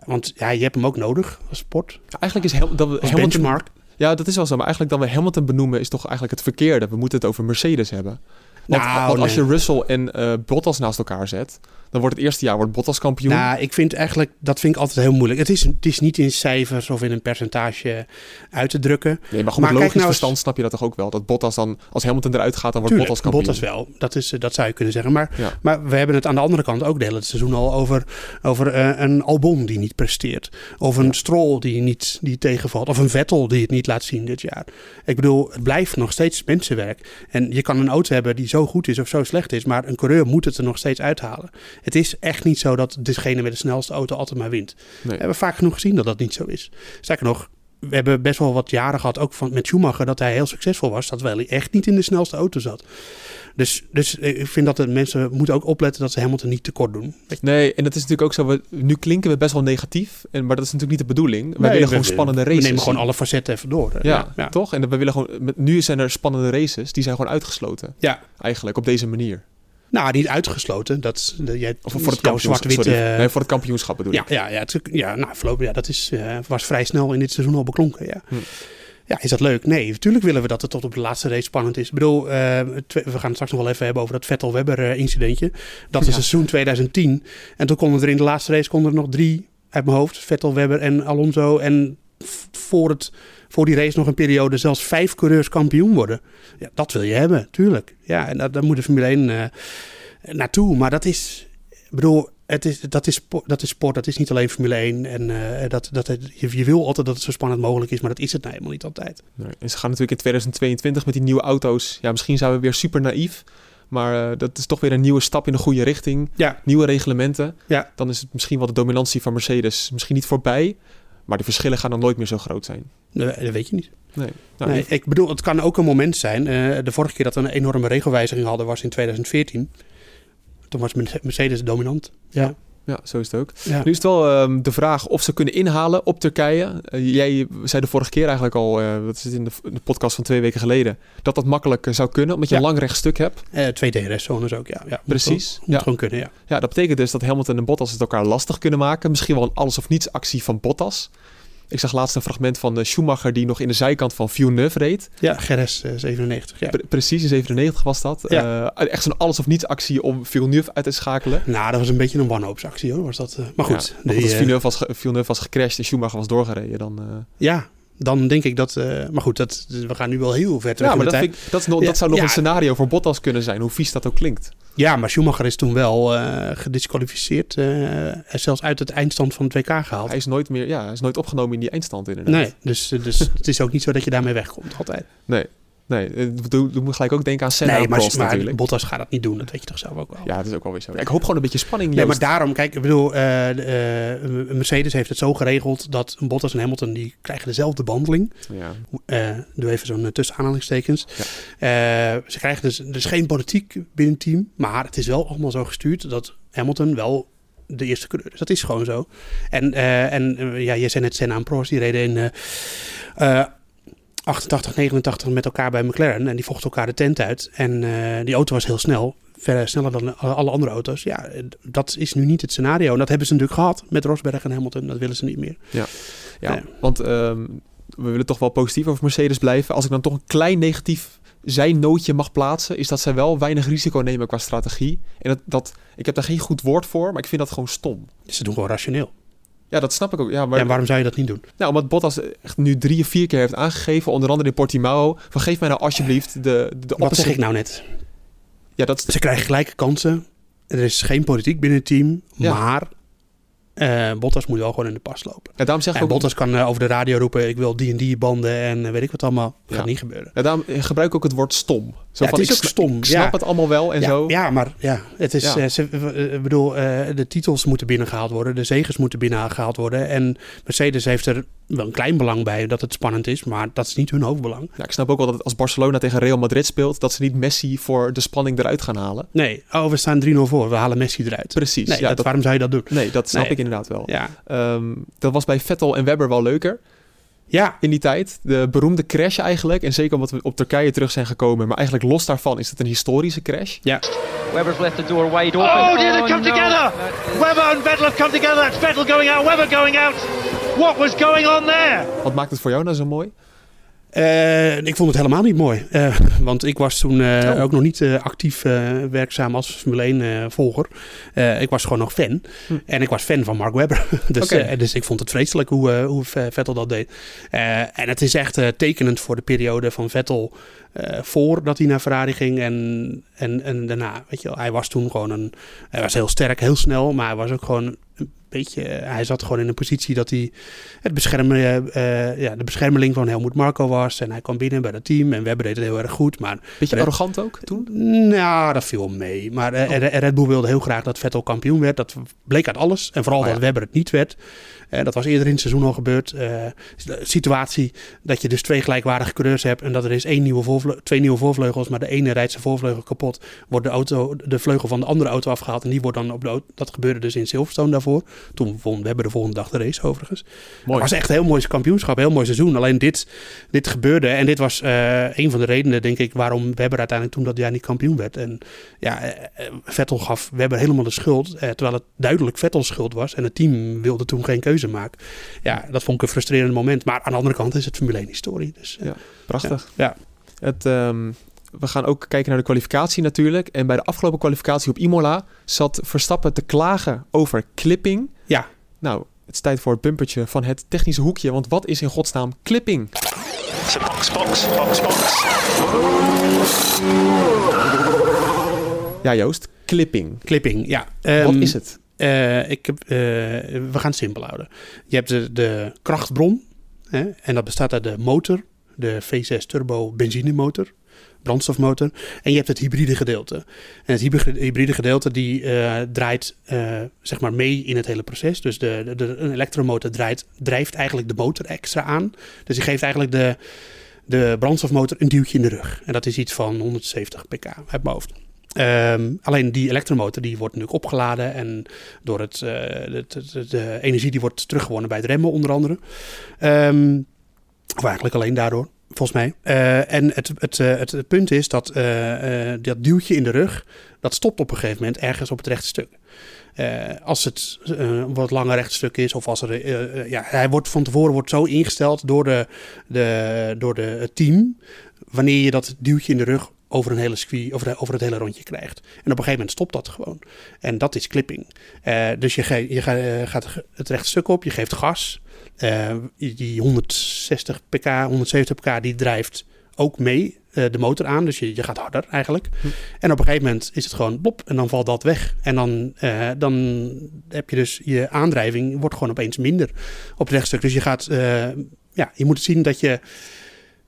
Want ja, je hebt hem ook nodig als sport, Ja, eigenlijk is Ham- dat we als Hamilton... benchmark. Ja, dat is wel zo. Maar eigenlijk dat we Hamilton benoemen is toch eigenlijk het verkeerde. We moeten het over Mercedes hebben. Want, Nou, want als nee. je Russell en eh, Bottas naast elkaar zet... dan wordt het eerste jaar wordt Bottas kampioen. Nou, ik vind eigenlijk, dat vind ik altijd heel moeilijk. Het is, het is niet in cijfers of in een percentage uit te drukken. nee, maar goed, maar logisch nou verstand snap je dat toch ook wel. Dat Bottas dan, als Hamilton eruit gaat, dan wordt Tuurlijk, Bottas kampioen. Bottas wel. Dat, is, eh, dat zou je kunnen zeggen. Maar, Ja. maar we hebben het aan de andere kant ook de hele seizoen al over, over eh, een Albon die niet presteert. Of een Stroll die niet die tegenvalt. Of een Vettel die het niet laat zien dit jaar. Ik bedoel, het blijft nog steeds mensenwerk. En je kan een auto hebben die zo goed is of zo slecht is. Maar een coureur moet het er nog steeds uithalen. Het is echt niet zo dat degene met de snelste auto altijd maar wint. Nee. We hebben vaak genoeg gezien dat dat niet zo is. Sterker nog, we hebben best wel wat jaren gehad, ook van, met Schumacher, dat hij heel succesvol was. Dat wel hij echt niet in de snelste auto zat. Dus, dus ik vind dat de mensen moeten ook opletten dat ze Hamilton niet tekort doen. Nee, en dat is natuurlijk ook zo. We, nu klinken we best wel negatief. En, maar dat is natuurlijk niet de bedoeling. Wij Nee, willen we- gewoon we- spannende We races. nemen gewoon alle facetten even door. Ja, ja. toch? En we willen gewoon... Nu zijn er spannende races. Die zijn gewoon uitgesloten. Ja. Eigenlijk, op deze manier. Nou, niet uitgesloten. Dat, jij, Of voor het kampioenschap. eh, nee, voor het kampioenschap bedoel ja, ik. ja, ja, het, ja, nou, voorlopig, ja, dat is, eh, was vrij snel in dit seizoen al beklonken. Ja. Hm. ja, is dat leuk? Nee, natuurlijk willen we dat het tot op de laatste race spannend is. Ik bedoel, eh, we gaan het straks nog wel even hebben over dat Vettel-Webber-incidentje. dat is Ja. seizoen 2010. En toen konden er in de laatste race konden er nog drie uit mijn hoofd. Vettel, Webber en Alonso. En voor, het, voor die race nog een periode zelfs vijf coureurs kampioen worden. Ja, dat wil je hebben, tuurlijk. Ja, en daar moet de Formule 1 naartoe. Maar dat is, ik bedoel, het is, dat, is, dat is sport, dat is niet alleen Formule 1. En uh, dat, dat, je, je, wil altijd dat het zo spannend mogelijk is, maar dat is het nou helemaal niet altijd. Nee. En ze gaan natuurlijk in 2022 met die nieuwe auto's. Ja, misschien zijn we weer super naïef. Maar uh, dat is toch weer een nieuwe stap in de goede richting. Ja. Nieuwe reglementen. Ja. Dan is het misschien wel de dominantie van Mercedes misschien niet voorbij. Maar de verschillen gaan dan nooit meer zo groot zijn. Nee, dat weet je niet. Nee. Nou, nee ik bedoel, het kan ook een moment zijn. Uh, de vorige keer dat we een enorme regelwijziging hadden was in 2014 toen was Mercedes dominant. Ja. Ja, zo is het ook. Nu is het wel um, de vraag of ze kunnen inhalen op Turkije. Uh, jij zei de vorige keer eigenlijk al, uh, dat zit in de, de, podcast van twee weken geleden, dat dat makkelijk uh, zou kunnen, omdat je ja. een lang rechtstuk hebt. twee DRS-zones ook, ja. ja Precies. Moet, moet ja. gewoon kunnen, ja. Ja, dat betekent dus dat Hamilton en Bottas het elkaar lastig kunnen maken. Misschien wel een alles of niets actie van Bottas. Ik zag laatst een fragment van de Schumacher die nog in de zijkant van Villeneuve reed. Ja, GRS 97. Ja. Pre precies, in 97 was dat. Ja. Uh, echt zo'n alles of niets actie om Villeneuve uit te schakelen. Nou, dat was een beetje een wanhoopsactie hoor. Was dat, uh, maar goed. Ja, goed als Villeneuve was, Villeneuve was gecrashed en Schumacher was doorgereden, dan... Uh... Ja, dan denk ik dat. Uh, maar goed, dat, we gaan nu wel heel ver terug. Ja, maar dat, ik, dat, nog, dat, zou nog ja. een scenario voor Bottas kunnen zijn, hoe vies dat ook klinkt. Ja, maar Schumacher is toen wel uh, gedisqualificeerd. Uh, zelfs uit het eindstand van het WK gehaald. Hij is nooit meer, ja, hij is nooit opgenomen in die eindstand inderdaad. Nee, dus, dus *laughs* het is ook niet zo dat je daarmee wegkomt altijd. Nee. Nee, je moet gelijk ook denken aan Senna nee, maar, Prost, maar natuurlijk. Bottas gaat dat niet doen. Dat weet je toch zelf ook wel. Ja, dat is ook wel weer zo. Ja, ik hoop gewoon een beetje spanning. Nee, maar daarom, kijk, ik bedoel, uh, uh, Mercedes heeft het zo geregeld dat Bottas en Hamilton die krijgen dezelfde behandeling. Ja. Uh, doe even zo'n tussenaanhalingstekens. Ja. ze krijgen dus, dus geen politiek binnen het team, maar het is wel allemaal zo gestuurd dat Hamilton wel de eerste coureur is. Dat is gewoon zo. En, en ja, je zei net Senna en Prost, die reden in 88, 89 met elkaar bij McLaren. En die vochten elkaar de tent uit. En uh, die auto was heel snel. Verder sneller dan alle andere auto's. Ja, dat is nu niet het scenario. En dat hebben ze natuurlijk gehad met Rosberg en Hamilton. Dat willen ze niet meer. Ja, ja nee. want um, we willen toch wel positief over Mercedes blijven. Als ik dan toch een klein negatief zijn nootje mag plaatsen, is dat zij wel weinig risico nemen qua strategie. En dat, dat, ik heb daar geen goed woord voor, maar ik vind dat gewoon stom. Ze doen gewoon rationeel. Ja, dat snap ik ook. Ja, maar ja, waarom zou je dat niet doen? Nou, omdat Bottas echt nu drie of vier keer heeft aangegeven, onder andere in Portimao, van geef mij nou alsjeblieft de, de Wat zeg ik nou net? Ja, dat... Ze krijgen gelijke kansen. Er is geen politiek binnen het team, ja. maar uh, Bottas moet wel gewoon in de pas lopen. Ja, daarom zeg en ook... Bottas kan uh, over de radio roepen: ik wil die en die banden en uh, weet ik wat allemaal. Dat ja. gaat niet gebeuren. Ja, daarom gebruik ik ook het woord stom. Zo ja, van, het is ook stom. Ik snap het allemaal wel en ja, zo. Ja, maar ja, het is. Ja. Ze, bedoel, de titels moeten binnengehaald worden, de zegers moeten binnengehaald worden. En Mercedes heeft er wel een klein belang bij dat het spannend is, maar dat is niet hun hoofdbelang. Ja, ik snap ook wel dat als Barcelona tegen Real Madrid speelt, dat ze niet Messi voor de spanning eruit gaan halen. Nee, oh, we staan 3-0 voor, we halen Messi eruit. Precies. Nee, ja, dat, waarom zou je dat doen? Nee, dat snap Nee. ik inderdaad wel. Ja. Um, dat was bij Vettel en Webber wel leuker Ja, in die tijd. De beroemde crash eigenlijk. En zeker omdat we op Turkije terug zijn gekomen. Maar eigenlijk los daarvan is het een historische crash. ja. Webber's left the door wide open. Oh, dear, they come together. Webber and Vettel have come together. That's Vettel going out, Webber going out. What was going on there? Wat maakt het voor jou nou zo mooi? Eh, ik vond het helemaal niet mooi. Eh, want ik was toen eh, Oh. ook nog niet actief werkzaam als Formule 1 eh, volger. Ik was gewoon nog fan. Hm. En ik was fan van Mark Webber. *laughs* dus, dus ik vond het vreselijk hoe, hoe Vettel dat deed. En het is echt tekenend voor de periode van Vettel voordat hij naar Ferrari ging en, en, en daarna. Weet je wel, hij was toen gewoon een... Hij was heel sterk, heel snel, maar hij was ook gewoon beetje... hij zat gewoon in een positie dat hij het beschermen, eh, eh, ja, de beschermeling van Helmoet Marco was. En hij kwam binnen bij het team en Webber deed het heel erg goed. Maar Beetje Red- arrogant ook toen? nou, dat viel mee. Maar eh, Red- Red Bull wilde heel graag dat Vettel kampioen werd. Dat bleek uit alles. En vooral Oh ja. dat Webber het niet werd. Eh, dat was eerder in het seizoen al gebeurd. Eh, situatie dat je dus twee gelijkwaardige coureurs hebt. En dat er is één nieuwe twee nieuwe voorvleugels. Maar de ene rijdt zijn voorvleugel kapot. Wordt de, auto, de vleugel van de andere auto afgehaald. En die wordt dan op de auto. Dat gebeurde dus in Silverstone daarvoor. Toen won Webber de volgende dag de race overigens. Het was echt een heel mooi kampioenschap, een heel mooi seizoen. Alleen dit, dit gebeurde en dit was eh, een van de redenen, denk ik, waarom Webber uiteindelijk toen dat jaar niet kampioen werd. En ja, Vettel gaf Webber helemaal de schuld, terwijl het duidelijk Vettels schuld was. En het team wilde toen geen keuze maken. Ja, dat vond ik een frustrerend moment. Maar aan de andere kant is het Formule 1 historie. Dus, eh, Ja, prachtig. ja. Het, ehm, we gaan ook kijken naar de kwalificatie natuurlijk. En bij de afgelopen kwalificatie op Imola zat Verstappen te klagen over clipping. Ja. Nou, Het is tijd voor het bumpertje van het technische hoekje. Want wat is in godsnaam clipping? Box, box, box, box. Ja, Joost, clipping. Clipping, ja. wat ehm, is het? Uh, ik heb, uh, we gaan het simpel houden. Je hebt de, de krachtbron. Hè, en dat bestaat uit de motor, de V6 turbo benzinemotor brandstofmotor. En je hebt het hybride gedeelte. En het hybride gedeelte die uh, draait zeg maar mee in het hele proces. Dus de, de, de, een elektromotor draait, drijft eigenlijk de motor extra aan. Dus die geeft eigenlijk de, de brandstofmotor een duwtje in de rug. En dat is iets van 170 pk uit mijn hoofd. Um, alleen die elektromotor die wordt natuurlijk opgeladen en door het, uh, de, de, de, energie die wordt teruggewonnen bij het remmen onder andere. Um, of eigenlijk alleen daardoor volgens mij. Uh, en het, uh, het, het, punt is dat uh, dat duwtje in de rug, dat stopt op een gegeven moment ergens op het rechte stuk. als het een wat langer rechtstuk is, of als er. ja, hij wordt van tevoren wordt zo ingesteld door, de, de, door de, het team. Wanneer je dat duwtje in de rug over een hele circuit, over, over het hele rondje krijgt. En op een gegeven moment stopt dat gewoon. En dat is clipping. dus je, je gaat het rechte stuk op, je geeft gas. Uh, die 160 pk, 170 pk, die drijft ook mee uh, de motor aan. Dus je, je gaat harder eigenlijk. Hm. En op een gegeven moment is het gewoon bop en dan valt dat weg. En dan, uh, dan heb je dus je aandrijving wordt gewoon opeens minder op het rechtstuk. Dus je gaat, ja, je moet zien dat je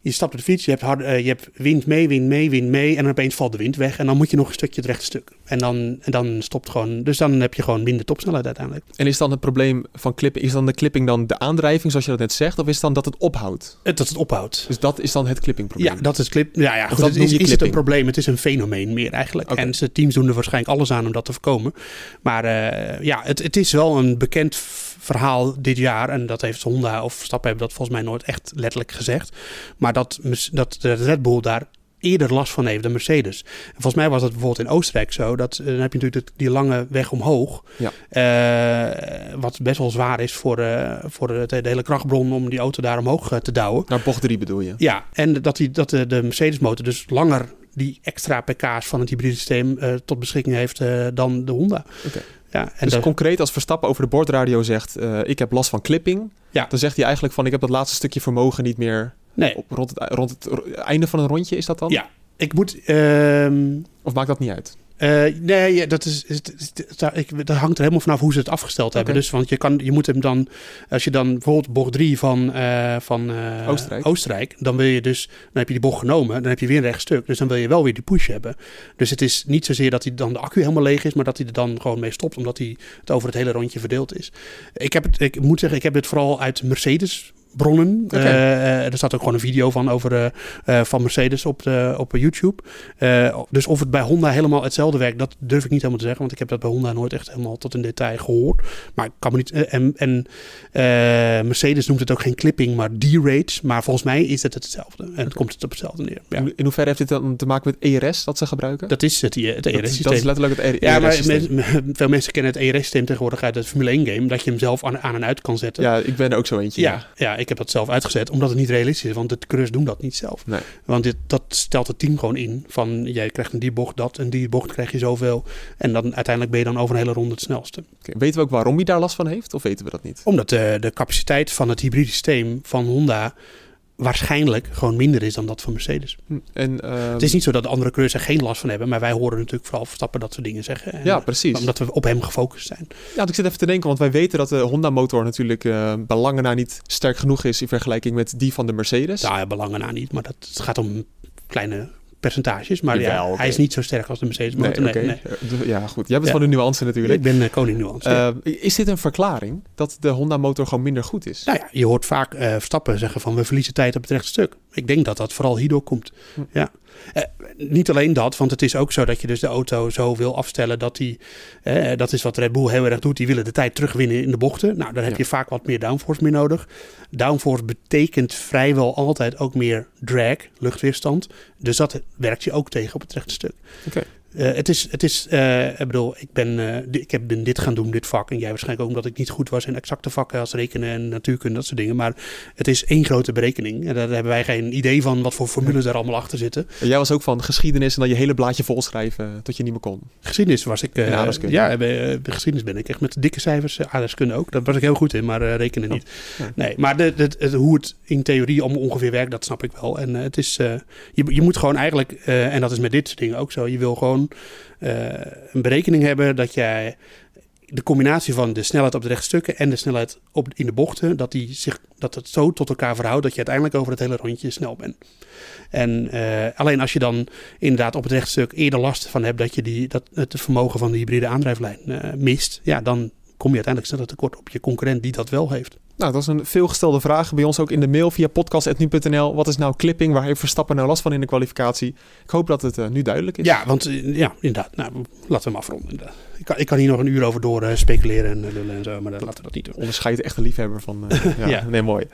je stapt op de fiets, je hebt, hard, uh, je hebt wind mee, wind mee, wind mee. En dan opeens valt de wind weg. En dan moet je nog een stukje het rechte stuk. En dan, en dan stopt gewoon. Dus dan heb je gewoon minder topsnelheid uiteindelijk. En is dan het probleem van clippen, is dan de clipping dan de aandrijving, zoals je dat net zegt? Of is het dan dat het ophoudt? Het, dat het ophoudt. Dus dat is dan het clippingprobleem? Ja, dat is clip. Ja, ja goed, dat is, is het een probleem? Het is een fenomeen meer eigenlijk. En zijn teams doen er waarschijnlijk alles aan om dat te voorkomen. Maar uh, ja, het, het is wel een bekend verhaal dit jaar. En dat heeft Honda of Stappen hebben dat volgens mij nooit echt letterlijk gezegd. Maar dat, dat de Red Bull daar eerder last van heeft dan Mercedes. En volgens mij was dat bijvoorbeeld in Oostenrijk zo. Dat, eh, dan heb je natuurlijk die lange weg omhoog. Ja. Uh, wat best wel zwaar is voor, uh, voor de, de, hele krachtbron om die auto daar omhoog te douwen. Naar bocht 3 bedoel je? Ja, en dat, die, dat de, de Mercedes motor dus langer die extra pk's van het hybride systeem tot beschikking heeft dan de Honda. Okay. Ja, en dus concreet als Verstappen over de bordradio zegt... Uh, ik heb last van clipping... Ja. dan zegt hij eigenlijk van... ik heb dat laatste stukje vermogen niet meer... Nee. Op, rond, het, rond het einde van een rondje is dat dan? Ja, ik moet... Uh... Of maakt dat niet uit? Uh, nee, dat, is, dat hangt er helemaal vanaf hoe ze het afgesteld hebben. Dus want je, kan, je moet hem dan, als je dan bijvoorbeeld bocht 3 van, uh, van uh, Oostenrijk. Oostenrijk, dan wil je dus, dan heb je die bocht genomen, dan heb je weer een rechtstuk. Dus dan wil je wel weer die push hebben. Dus het is niet zozeer dat hij dan de accu helemaal leeg is, maar dat hij er dan gewoon mee stopt, omdat hij het over het hele rondje verdeeld is. Ik, heb het, ik moet zeggen, ik heb dit vooral uit Mercedes bronnen. Okay. Uh, er staat ook gewoon een video van over uh, van Mercedes op, de, op YouTube. dus of het bij Honda helemaal hetzelfde werkt, dat durf ik niet helemaal te zeggen. Want ik heb dat bij Honda nooit echt helemaal tot in detail gehoord. Maar ik kan me niet. en en Mercedes noemt het ook geen clipping, maar D-rates. Maar volgens mij is het hetzelfde. En het komt het op hetzelfde neer. Ja. In hoeverre heeft dit dan te maken met ERS dat ze gebruiken? Dat is het, het ERS-systeem. Dat is letterlijk het ERS. Ja, maar *laughs* veel mensen kennen het ERS-systeem tegenwoordig uit het Formule 1 game. Dat je hem zelf aan, aan en uit kan zetten. Ja, ik ben er ook zo eentje. Ja, ja ik heb dat zelf uitgezet, omdat het niet realistisch is. Want de coureurs doen dat niet zelf. Nee. Want dit, dat stelt het team gewoon in. Van jij krijgt een die bocht dat en die bocht krijg je zoveel. En dan uiteindelijk ben je dan over een hele ronde het snelste. Okay. Weten we ook waarom hij daar last van heeft? Of weten we dat niet? Omdat de, de capaciteit van het hybride systeem van Honda waarschijnlijk gewoon minder is dan dat van Mercedes. Hm, en, uh, het is niet zo dat de andere coureurs er geen last van hebben, maar wij horen natuurlijk vooral Verstappen dat soort dingen zeggen. En, ja, precies. Omdat we op hem gefocust zijn. Ja, ik zit even te denken, want wij weten dat de Honda-motor natuurlijk uh, belangen na niet sterk genoeg is in vergelijking met die van de Mercedes. Ja, belangen na niet, maar dat, het gaat om kleine percentages. Maar ja, hij is niet zo sterk als de Mercedes motor. Nee, nee, Ja, goed. Jij bent ja. van de nuance natuurlijk. Ik ben uh, koning nuance. Uh, is dit een verklaring dat de Honda motor gewoon minder goed is? Nou ja, je hoort vaak uh, Verstappen zeggen van we verliezen tijd op het rechte stuk. Ik denk dat dat vooral hierdoor komt. Hm. Ja. Uh, niet alleen dat, want het is ook zo dat je dus de auto zo wil afstellen dat die, uh, dat is wat Red Bull heel erg doet, die willen de tijd terugwinnen in de bochten. Nou, dan heb ja. je vaak wat meer downforce meer nodig. Downforce betekent vrijwel altijd ook meer drag, luchtweerstand. Dus dat werkt je ook tegen op het rechte stuk. Okay. Uh, het is, het is uh, ik bedoel, ik ben, uh, ik heb, ben dit gaan doen, dit vak. En jij waarschijnlijk ook omdat ik niet goed was in exacte vakken als rekenen en natuurkunde, dat soort dingen. Maar het is één grote berekening. En daar hebben wij geen idee van wat voor formules er allemaal achter zitten. En jij was ook van geschiedenis en dan je hele blaadje volschrijven tot je niet meer kon. Geschiedenis was ik. ja, bij, geschiedenis ben ik echt met dikke cijfers. Aardrijkskunde ook. Daar was ik heel goed in, maar rekenen niet. Oh, nee, maar de, de, de, hoe het in theorie allemaal ongeveer werkt, dat snap ik wel. En het is, je, je moet gewoon eigenlijk, en dat is met dit soort dingen ook zo, je wil gewoon uh, een berekening hebben dat jij de combinatie van de snelheid op de rechtstukken en de snelheid op, in de bochten, dat, die zich, dat het zo tot elkaar verhoudt dat je uiteindelijk over het hele rondje snel bent. En uh, alleen als je dan inderdaad op het rechtstuk eerder last van hebt dat je die, dat het vermogen van de hybride aandrijflijn uh, mist, ja, dan kom je uiteindelijk sneller tekort op je concurrent die dat wel heeft. Nou, dat is een veelgestelde vraag bij ons ook in de mail via podcast.nu.nl. Wat is nou clipping? Waar heeft Verstappen nou last van in de kwalificatie? Ik hoop dat het uh, nu duidelijk is. Ja, want uh, ja, inderdaad. Nou, laten we hem afronden. Ik kan, ik kan hier nog een uur over door uh, speculeren en lullen en zo, maar laten we dat niet doen. Onderscheid de echte liefhebber van... *laughs* ja, ja, nee, mooi.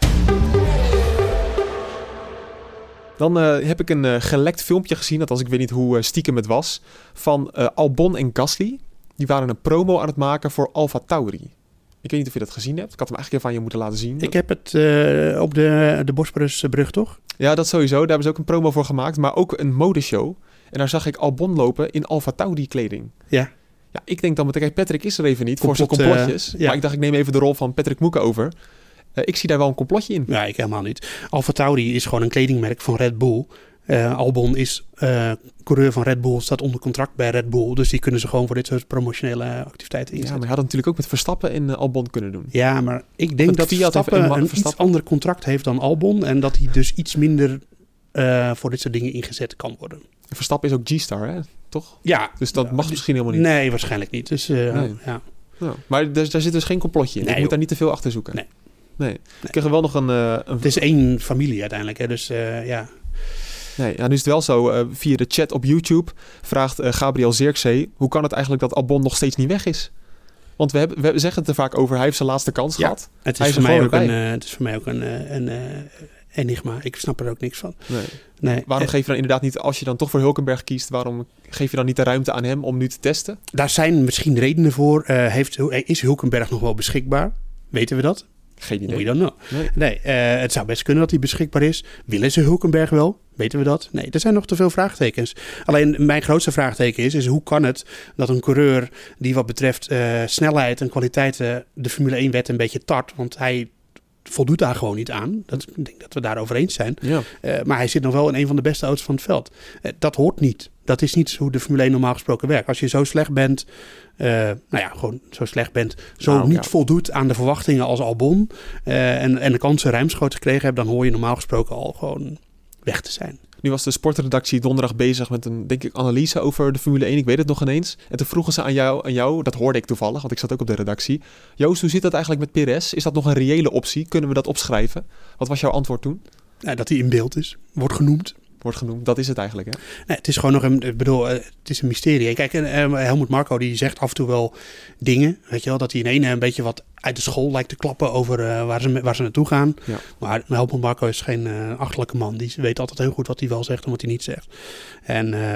Dan heb ik een gelekt filmpje gezien, dat als ik weet niet hoe stiekem het was, van Albon en Gasly. Die waren een promo aan het maken voor Alfa Tauri. Ik weet niet of je dat gezien hebt. Ik had hem eigenlijk even aan je moeten laten zien. Ik heb het uh, op de, de Bosporusbrug, toch? Ja, dat sowieso. Daar hebben ze ook een promo voor gemaakt. Maar ook een modeshow. En daar zag ik Albon lopen in Alfa Tauri kleding. Ja. Ja, ik denk dan meteen, Patrick is er even niet voor zijn complotjes. Uh, ja. Maar ik dacht, ik neem even de rol van Patrick Moeken over. Uh, ik zie daar wel een complotje in. Ja, ik helemaal niet. Alfa Tauri is gewoon een kledingmerk van Red Bull. Uh, Albon is uh, coureur van Red Bull, staat onder contract bij Red Bull. Dus die kunnen ze gewoon voor dit soort promotionele activiteiten inzetten. Ja, maar hij had natuurlijk ook met Verstappen in uh, Albon kunnen doen. Ja, maar ik denk dat Verstappen een, een iets ander contract heeft dan Albon. En dat hij dus iets minder voor dit soort dingen ingezet kan worden. Verstappen is ook G-Star, hè? Toch? Ja. Dus dat mag misschien helemaal niet. Nee, waarschijnlijk niet. Dus, nee. ja. ja. Maar daar, daar zit dus geen complotje in. Nee, ik moet daar niet te veel achter zoeken. Nee. Nee. nee. Ik kreeg er wel nog een, een... Het is één familie uiteindelijk, hè? Dus ja... Nee, ja, nu is het wel zo. Uh, via de chat op YouTube vraagt uh, Gabriel Zirkzee... hoe kan het eigenlijk dat Albon nog steeds niet weg is? Want we, hebben, we zeggen het er vaak over... hij heeft zijn laatste kans ja, gehad. Het is, voor mij ook een, uh, het is voor mij ook een, een enigma. Ik snap er ook niks van. Nee. nee. Waarom geef je dan inderdaad niet... als je dan toch voor Hulkenberg kiest... waarom geef je dan niet de ruimte aan hem om nu te testen? Daar zijn misschien redenen voor. heeft, is Hulkenberg nog wel beschikbaar? Weten we dat? Geen idee. We don't know. Nee, nee uh, het zou best kunnen dat hij beschikbaar is. Willen ze Hulkenberg wel? Weten we dat? Nee, er zijn nog te veel vraagtekens. Alleen mijn grootste vraagteken is, is hoe kan het dat een coureur die wat betreft uh, snelheid en kwaliteit uh, de Formule 1-wet een beetje tart, want hij voldoet daar gewoon niet aan. Dat, ik denk dat we daarover eens zijn. Ja. Uh, maar hij zit nog wel in een van de beste auto's van het veld. Uh, dat hoort niet. Dat is niet hoe de Formule 1 normaal gesproken werkt. Als je zo slecht bent, uh, nou ja, gewoon zo slecht bent, zo nou, niet ja. voldoet aan de verwachtingen als Albon en, en de kansen ruimschoots gekregen hebt, dan hoor je normaal gesproken al gewoon weg te zijn. Nu was de sportredactie donderdag bezig met een, denk ik, analyse over de Formule 1. Ik weet het nog ineens. En toen vroegen ze aan jou, aan jou, dat hoorde ik toevallig, want ik zat ook op de redactie. Joost, hoe zit dat eigenlijk met Perez? Is dat nog een reële optie? Kunnen we dat opschrijven? Wat was jouw antwoord toen? Ja, dat hij in beeld is, wordt genoemd. Wordt genoemd, dat is het eigenlijk, hè? Nee, het is gewoon nog een, ik bedoel, het is een mysterie. Kijk, Helmut Marco die zegt af en toe wel dingen, weet je wel, dat hij in ene een beetje wat uit de school lijkt te klappen over uh, waar, ze, waar ze naartoe gaan. Ja. Maar Helmut Marco is geen uh, achterlijke man. Die weet altijd heel goed wat hij wel zegt en wat hij niet zegt. En uh,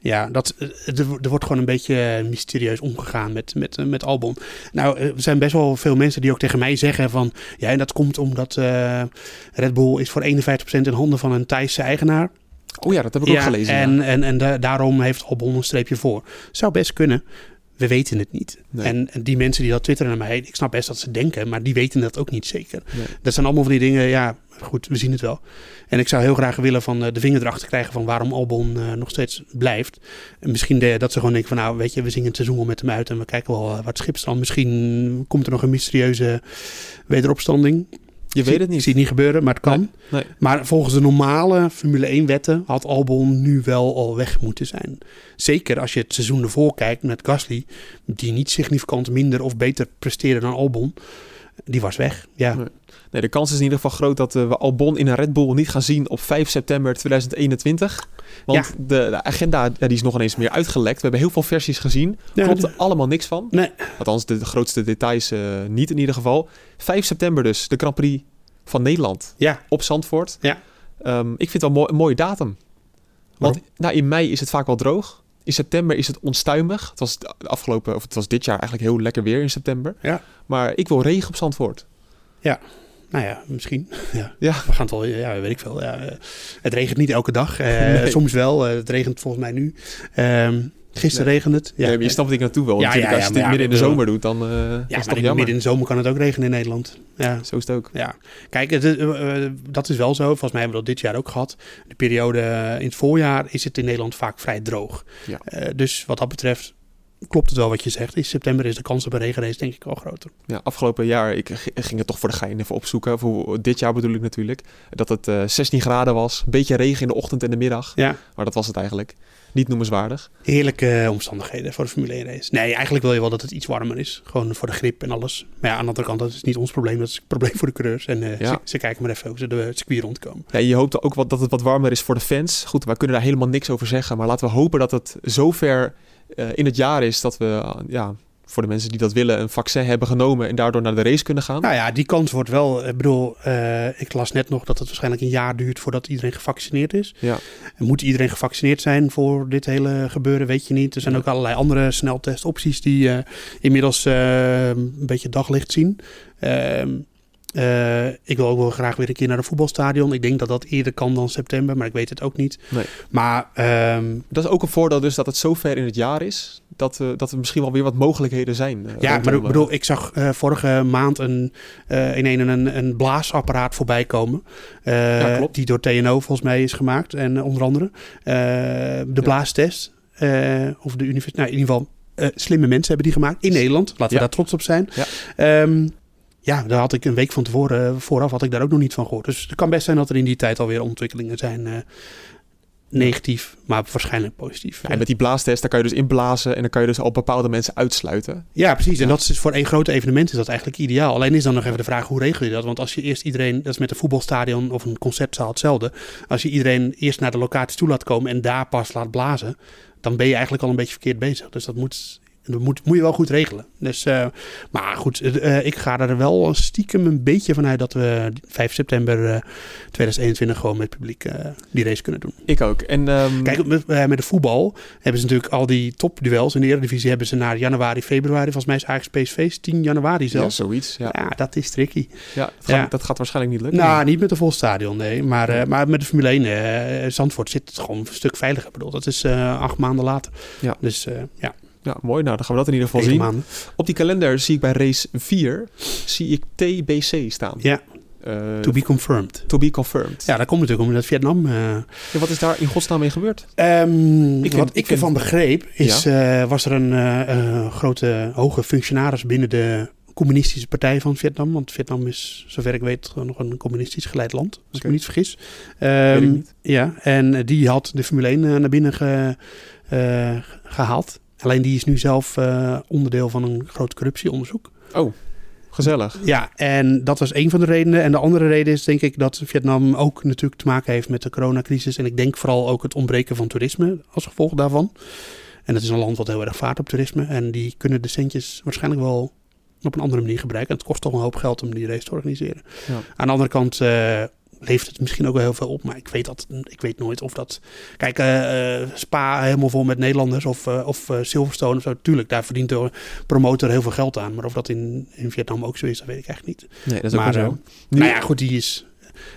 ja, dat, er, er, wordt gewoon een beetje mysterieus omgegaan met, met, met Albon. Nou, er zijn best wel veel mensen die ook tegen mij zeggen van... Ja, en dat komt omdat uh, Red Bull is voor 51% in handen van een Thaise eigenaar. Oh ja, dat heb ik ja, ook gelezen. En, ja. en, en da daarom heeft Albon een streepje voor. Zou best kunnen. We weten het niet. Nee. En, en, die mensen die dat twitteren naar mij, ik snap best dat ze denken, maar die weten dat ook niet zeker. Nee. Dat zijn allemaal van die dingen, ja, goed, we zien het wel. En ik zou heel graag willen van uh, de vinger erachter krijgen van waarom Albon uh, nog steeds blijft. En misschien de, dat ze gewoon denken van nou, weet je, we zingen het seizoen wel met hem uit en we kijken wel waar het schip. Misschien komt er nog een mysterieuze wederopstanding. Je weet het niet. Ik zie het niet gebeuren, maar het kan. Nee, nee. Maar volgens de normale Formule 1 wetten had Albon nu wel al weg moeten zijn. Zeker als je het seizoen ervoor kijkt met Gasly, die niet significant minder of beter presteerde dan Albon. Die was weg, ja. Nee. de kans is in ieder geval groot dat uh, we Albon in een Red Bull niet gaan zien op 5 september 2021. Want Ja. de, de agenda ja, die is nog ineens meer uitgelekt. We hebben heel veel versies gezien. Ja, Klopt er allemaal niks van. Nee, Althans, de, de grootste details eh, niet in ieder geval. 5 september dus, de Grand Prix van Nederland ja, op Zandvoort. Ja. Ehm, ik vind het wel mooi, een mooie datum. Want nou, in mei is het vaak wel droog. In september is het onstuimig. Het was, de afgelopen, of het was dit jaar eigenlijk heel lekker weer in september. Ja. Maar ik wil regen op Zandvoort. Ja, nou ja, misschien. *laughs* Ja. Ja. We gaan het wel, ja, weet ik veel. Ja, eh, het regent niet elke dag. Eh, *laughs* Soms wel. Eh, het regent volgens mij nu. Ehm, gisteren Nee. regende het. Ja, maar je snapt ik naartoe wil. Ja, Natuurlijk, ja, als je maar midden in de zomer doet, dan uh, Ja, is het midden in de zomer kan het ook regenen in Nederland. Ja. Zo is het ook. Ja, kijk, het, eh, eh, dat is wel zo. Volgens mij hebben we dat dit jaar ook gehad. De periode eh, in het voorjaar is het in Nederland vaak vrij droog. Ja. Eh, dus wat dat betreft klopt het wel wat je zegt. In september is de kans op een regenrace denk ik wel groter. Ja, afgelopen jaar, ik ging het toch voor de gein even opzoeken. Voor dit jaar bedoel ik natuurlijk. Dat het eh 16 graden was. Een beetje regen in de ochtend en de middag. Ja, Maar dat was het eigenlijk. Niet noemenswaardig. heerlijke eh, omstandigheden voor de Formule 1 race. Nee, eigenlijk wil je wel dat het iets warmer is. Gewoon voor de grip en alles. Maar ja, aan de andere kant, dat is niet ons probleem. Dat is het probleem voor de coureurs. En eh, Ja. ze, ze kijken maar even hoe ze de het circuit rondkomen. Ja, je hoopt ook wat, dat het wat warmer is voor de fans. Goed, wij kunnen daar helemaal niks over zeggen. Maar laten we hopen dat het zover eh in het jaar is dat we, eh, ja, voor de mensen die dat willen, een vaccin hebben genomen en daardoor naar de race kunnen gaan. Nou ja, die kans wordt wel. Ik bedoel, eh, ik las net nog dat het waarschijnlijk een jaar duurt voordat iedereen gevaccineerd is. Ja. En moet iedereen gevaccineerd zijn voor dit hele gebeuren, weet je niet. Er zijn Ja. ook allerlei andere sneltestopties die eh, inmiddels eh, een beetje daglicht zien. Ehm, eh, ik wil ook wel graag weer een keer naar de voetbalstadion. Ik denk dat dat eerder kan dan september, maar ik weet het ook niet. Nee. Maar ehm, Dat is ook een voordeel dus dat het zo ver in het jaar is. Dat, eh, dat er misschien wel weer wat mogelijkheden zijn. eh, Ja, maar ik bedoel, ik zag vorige maand een, in een, een, een blaasapparaat voorbij komen. Ja. Die door TNO volgens mij is gemaakt. En onder andere de blaastest. eh, of de universiteit. Nou, in ieder geval, slimme mensen hebben die gemaakt in Nederland. Laten we Ja. daar trots op zijn. Ja. Ehm, ja, daar had ik een week van tevoren, eh, vooraf had ik daar ook nog niet van gehoord. Dus het kan best zijn dat er in die tijd alweer ontwikkelingen zijn. eh, negatief, maar waarschijnlijk positief. Ja, en met die blaastest, daar kan je dus inblazen en dan kan je dus al bepaalde mensen uitsluiten. Ja, precies. En dat is dus voor één grote evenement is dat eigenlijk ideaal. Alleen is dan nog even de vraag, hoe regel je dat? Want als je eerst iedereen, dat is met een voetbalstadion of een concertzaal hetzelfde. Als je iedereen eerst naar de locatie toe laat komen en daar pas laat blazen, dan ben je eigenlijk al een beetje verkeerd bezig. Dus dat moet, dat moet, moet je wel goed regelen. Dus, eh, maar goed, eh, ik ga er wel stiekem een beetje vanuit dat we 5 september eh, 2021 gewoon met publiek die race kunnen doen. Ik ook. En, ehm, Kijk, met, met de voetbal hebben ze natuurlijk al die topduels in de Eredivisie hebben ze naar januari, februari. Volgens mij is PSV is 10 januari ja, zelfs. zoiets. Ja, Ja, dat is tricky. ja, dat, gaat, Ja. dat gaat waarschijnlijk niet lukken. Nou, niet met een vol stadion, nee. Maar, maar met de Formule 1, eh, Zandvoort zit het gewoon een stuk veiliger. Ik bedoel, dat is acht maanden later. Ja. Dus ja, Ja, mooi. Nou, dan gaan we dat in ieder geval zien. Op die kalender zie ik bij race 4 zie ik TBC staan. Ja, Eh, to be confirmed. to be confirmed. Ja, dat komt natuurlijk omdat Vietnam... eh, Ja, wat is daar in godsnaam mee gebeurd? Ehm, Ik vind- wat ik ik vind- ervan begreep, is, eh, was er een grote hoge functionaris binnen de communistische partij van Vietnam. Want Vietnam is, zover ik weet, nog een communistisch geleid land. Als ik me niet vergis. Ehm, niet. Ja, en die had de Formule 1 eh, naar binnen ge- eh, gehaald. Alleen die is nu zelf eh, onderdeel van een groot corruptieonderzoek. Oh, gezellig. Ja, en dat was een van de redenen. En de andere reden is denk ik dat Vietnam ook natuurlijk te maken heeft met de coronacrisis. En ik denk vooral ook het ontbreken van toerisme als gevolg daarvan. En het is een land wat heel erg vaart op toerisme. En die kunnen de centjes waarschijnlijk wel op een andere manier gebruiken. En het kost toch een hoop geld om die race te organiseren. Ja. Aan de andere kant eh, levert het misschien ook wel heel veel op. Maar ik weet, dat, ik weet nooit of dat... Kijk, eh, eh, Spa helemaal vol met Nederlanders of, eh, of Silverstone of zo. Tuurlijk, daar verdient de promotor heel veel geld aan. Maar of dat in, in Vietnam ook zo is, dat weet ik eigenlijk niet. Nee, dat is ook Maar, wel zo. Nu- Nou ja, goed, die is...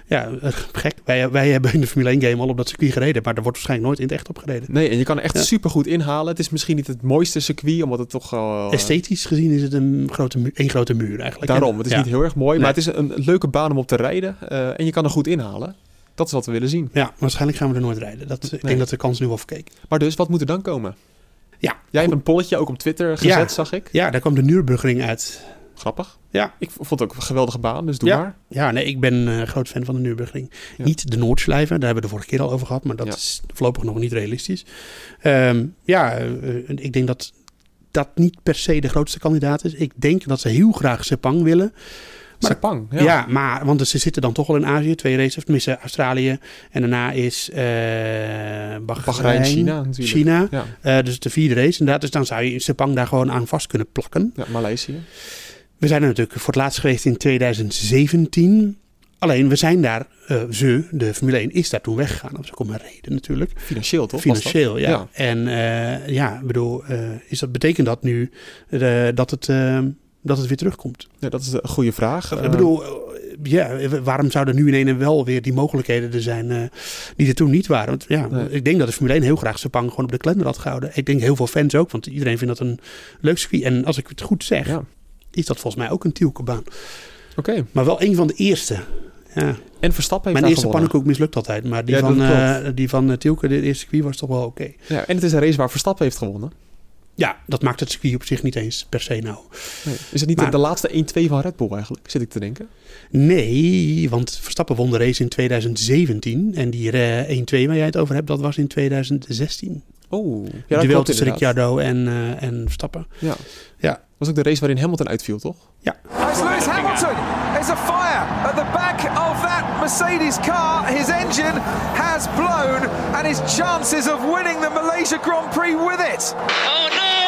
Ja, eh, gek. Wij, wij hebben in de Formule 1 game al op dat circuit gereden. Maar er wordt waarschijnlijk nooit in het echt op gereden. Nee, en je kan er echt Ja. super goed inhalen. Het is misschien niet het mooiste circuit, omdat het toch eh, Esthetisch gezien is het een grote, mu- één grote muur eigenlijk. Daarom, het is ja. niet heel erg mooi, Nee. maar het is een, een leuke baan om op te rijden. eh, en je kan er goed inhalen. Dat is wat we willen zien. Ja, waarschijnlijk gaan we er nooit rijden. Dat, Ik denk dat de kans nu wel verkeken. Maar dus, wat moet er dan komen? Ja, Jij hebt een polletje ook op Twitter gezet, Ja. zag ik. ja, daar kwam de Nürburgring uit. Grappig. Ja. Ik vond het ook een geweldige baan, dus doe Ja. maar. Ja, nee, ik ben een groot fan van de Nürburgring. Ja. Niet de Noordslijven, daar hebben we de vorige keer al over gehad. Maar dat Ja. is voorlopig nog niet realistisch. Ehm, ja, eh, ik denk dat dat niet per se de grootste kandidaat is. Ik denk dat ze heel graag Sepang willen. Maar- Sepang, ja. Ja. maar want ze zitten dan toch al in Azië. Twee races, tenminste Australië. En daarna is eh Bahrein, Bahrein, China natuurlijk. China. Ja, Eh, dus de vierde race inderdaad. Dus dan zou je Sepang daar gewoon aan vast kunnen plakken. ja Maleisië. We zijn er natuurlijk voor het laatst geweest in 2017. Alleen we zijn daar, uh, ze, de Formule 1 is daar toen weggegaan. Dat was ook om een reden natuurlijk. Financieel toch? Financieel, ja. ja. En uh, ja, bedoel, uh, is dat, betekent dat nu dat, het, dat het weer terugkomt? Ja, dat is een goede vraag. Ik bedoel, ja, waarom zouden nu ineens wel weer die mogelijkheden er zijn die er toen niet waren? Want ja, ik denk dat de Formule 1 heel graag Sepang gewoon op de kalender had gehouden. Ik denk heel veel fans ook, want iedereen vindt dat een leuk circuit. En als ik het goed zeg, ja. Is dat volgens mij ook een Tielkebaan. Oké. Maar wel een van de eerste. Ja. En Verstappen heeft Mijn eerste pannenkoek mislukt altijd. Maar die van, uh, die van uh, Tielke, de eerste circuit, was toch wel oké. Ja, en het is een race waar Verstappen heeft gewonnen. Ja, dat maakt het circuit op zich niet eens per se nou. Nee. Is het niet de laatste 1-2 van Red Bull eigenlijk, zit ik te denken? Nee, want Verstappen won de race in 2017. En die uh, 1-2 waar jij het over hebt, dat was in 2016. Oh, ja, dat duel tussen Ricciardo en, uh, en Verstappen. Ja. ja. Was ook de race waarin Hamilton uitviel, toch? Ja. It's Lewis Hamilton. There's a fire at the back of that Mercedes car. His engine has blown and his chances of winning the Malaysia Grand Prix with it. Oh no!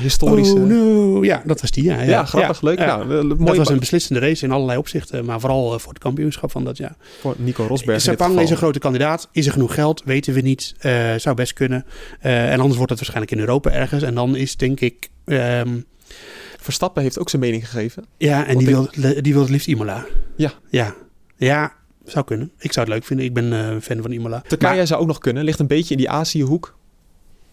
Historische... Oh no! Ja, dat was die, ja. Ja, ja grappig, leuk. Ja. mooi dat was een beslissende race in allerlei opzichten. Maar vooral uh, voor het kampioenschap van dat jaar. Voor Nico Rosberg Sepang is een grote kandidaat. Is er genoeg geld? Weten we niet. Uh, zou best kunnen. Uh, en anders wordt het waarschijnlijk in Europa ergens. En dan is denk ik... Um, Verstappen heeft ook zijn mening gegeven. Ja, en die wil, die wil het liefst Imola. Ja. Ja. Ja, zou kunnen. Ik zou het leuk vinden. Ik ben uh, fan van Imola. Turkije maar, zou ook nog kunnen. Ligt een beetje in die Azië-hoek.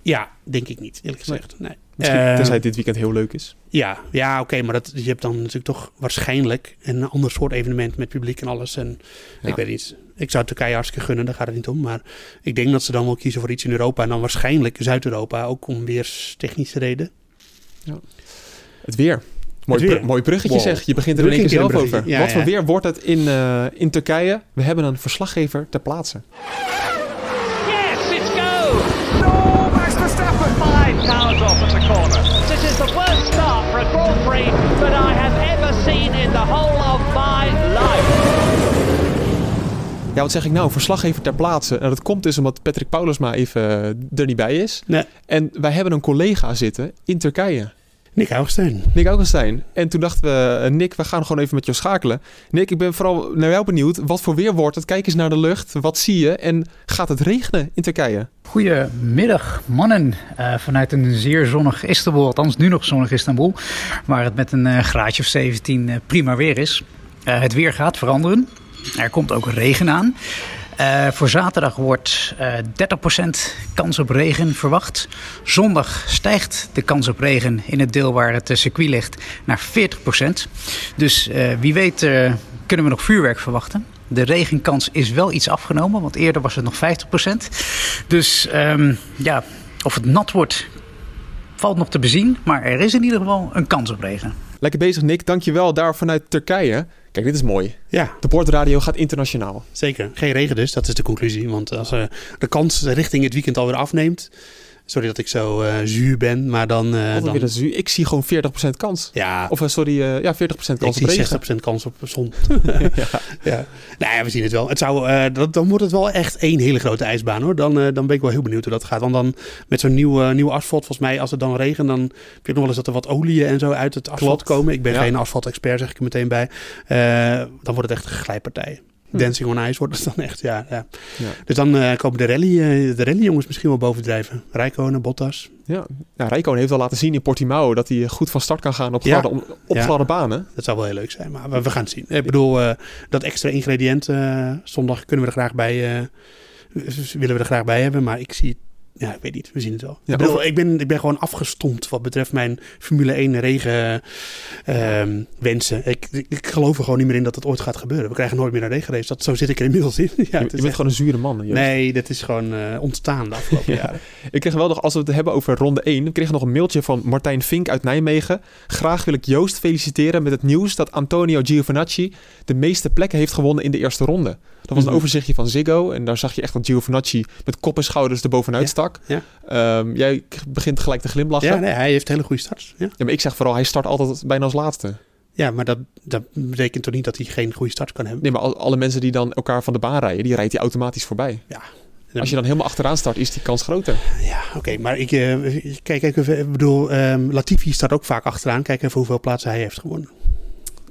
Ja, denk ik niet, eerlijk gezegd. Nee. Misschien uh, tenzij dit weekend heel leuk is. Ja, ja oké, maar dat, je hebt dan natuurlijk toch waarschijnlijk een ander soort evenement met publiek en alles. En ja. ik weet niet. Ik zou Turkije hartstikke gunnen, daar gaat het niet om. Maar ik denk dat ze dan wel kiezen voor iets in Europa. En dan waarschijnlijk Zuid-Europa, ook om weerstechnische reden. Ja. Het weer. Mooi, br mooi bruggetje wow. zeg. Je begint er in één keer zelf over. Ja, Wat voor weer wordt het in, uh, in Turkije? We hebben een verslaggever ter plaatse. Yes, it's go! No, Max Verstappen! Five cars off at the corner. This is the worst start for a Grand Prix that I have ever seen in the whole of my life. Ja, wat zeg ik nou? Verslaggever ter plaatse. Nou, dat komt dus omdat Patrick Paulusma even uh, er niet bij is. Nee. En wij hebben een collega zitten in Turkije. Nick Augustijn. Nick Augustijn. En toen dachten we, Nick, we gaan gewoon even met jou schakelen. Nick, ik ben vooral naar jou benieuwd. Wat voor weer wordt het? Kijk eens naar de lucht. Wat zie je? En gaat het regenen in Turkije? Goedemiddag, mannen. Uh, vanuit een zeer zonnig Istanbul. Althans, nu nog zonnig Istanbul. Waar het met een uh, graadje of 17 uh, prima weer is. het weer gaat veranderen. Er komt ook regen aan. Uh, voor zaterdag wordt uh, 30% kans op regen verwacht. Zondag stijgt de kans op regen in het deel waar het circuit ligt naar 40%. Dus wie weet kunnen we nog vuurwerk verwachten. De regenkans is wel iets afgenomen, want eerder was het nog 50%. Dus um, ja, of het nat wordt, valt nog te bezien. Maar er is in ieder geval een kans op regen. Lekker bezig, Nick. Dankjewel daar vanuit Turkije. Kijk, dit is mooi. Ja. De bordradio gaat internationaal. Zeker. Geen regen dus, dat is de conclusie. Want als uh, de kans richting het weekend alweer afneemt... Sorry dat ik zo uh, zuur ben, maar dan... Uh, dan... Weer zuur. Ik zie gewoon 40% kans. Ja. Of uh, sorry, ja, 40% kans ik op regen. 60% kans op zon. *laughs* ja. ja. Nou ja, we zien het wel. Het zou, dat, dan wordt het wel echt één hele grote ijsbaan hoor. Dan, dan ben ik wel heel benieuwd hoe dat gaat. Want dan met zo'n nieuwe, nieuwe asfalt, volgens mij, als het dan regent, dan heb je nog wel eens dat er wat olie en zo uit het asfalt Klopt. komen. Ik ben ja. geen asfalt-expert, zeg ik er meteen bij. dan wordt het echt een glijpartij. Dancing on Ice wordt het dan echt, ja. ja. ja. Dus dan uh, komen de rally, uh, de rallyjongens misschien wel bovendrijven. Rijkonen, Bottas. Ja, nou, Rijkonen heeft al laten zien in Portimao dat hij goed van start kan gaan op gladde, ja. op gladde banen. Dat zou wel heel leuk zijn, maar we, we gaan het zien. Ik bedoel, uh, dat extra ingrediënt zondag kunnen we er graag bij, willen we er graag bij hebben, maar ik zie ja, ik weet niet. We zien het wel. Ja, ik, bedoel, ik, ben, ik ben gewoon afgestompt wat betreft mijn Formule 1 regen uh, wensen. Ik, ik, ik, geloof er gewoon niet meer in dat het ooit gaat gebeuren. We krijgen nooit meer een regenrace. Dat, zo zit ik er inmiddels in. *laughs* ja, je, je bent echt... gewoon een zure man. Joost. Nee, dat is gewoon uh, ontstaan de afgelopen *laughs* jaren. Ik kreeg wel nog, als we het hebben over ronde 1, ik kreeg nog een mailtje van Martijn Vink uit Nijmegen. Graag wil ik Joost feliciteren met het nieuws dat Antonio Giovinazzi de meeste plekken heeft gewonnen in de eerste ronde. Dat was een -hmm. overzichtje van Ziggo. En daar zag je echt dat Giovinazzi met kop en schouders er bovenuit stak. Ja. Um, jij begint gelijk te glimlachen. Ja, nee, hij heeft hele goede starts. Ja. ja, maar ik zeg vooral, hij start altijd bijna als laatste. Ja, maar dat, dat betekent toch niet dat hij geen goede start kan hebben? Nee, maar alle mensen die dan elkaar van de baan rijden, die rijdt hij automatisch voorbij. Ja. Als je dan helemaal achteraan start, is die kans groter. Ja, oké. Okay, maar ik, uh, kijk even, ik bedoel, um, Latifi staat ook vaak achteraan. Kijk even hoeveel plaatsen hij heeft gewonnen.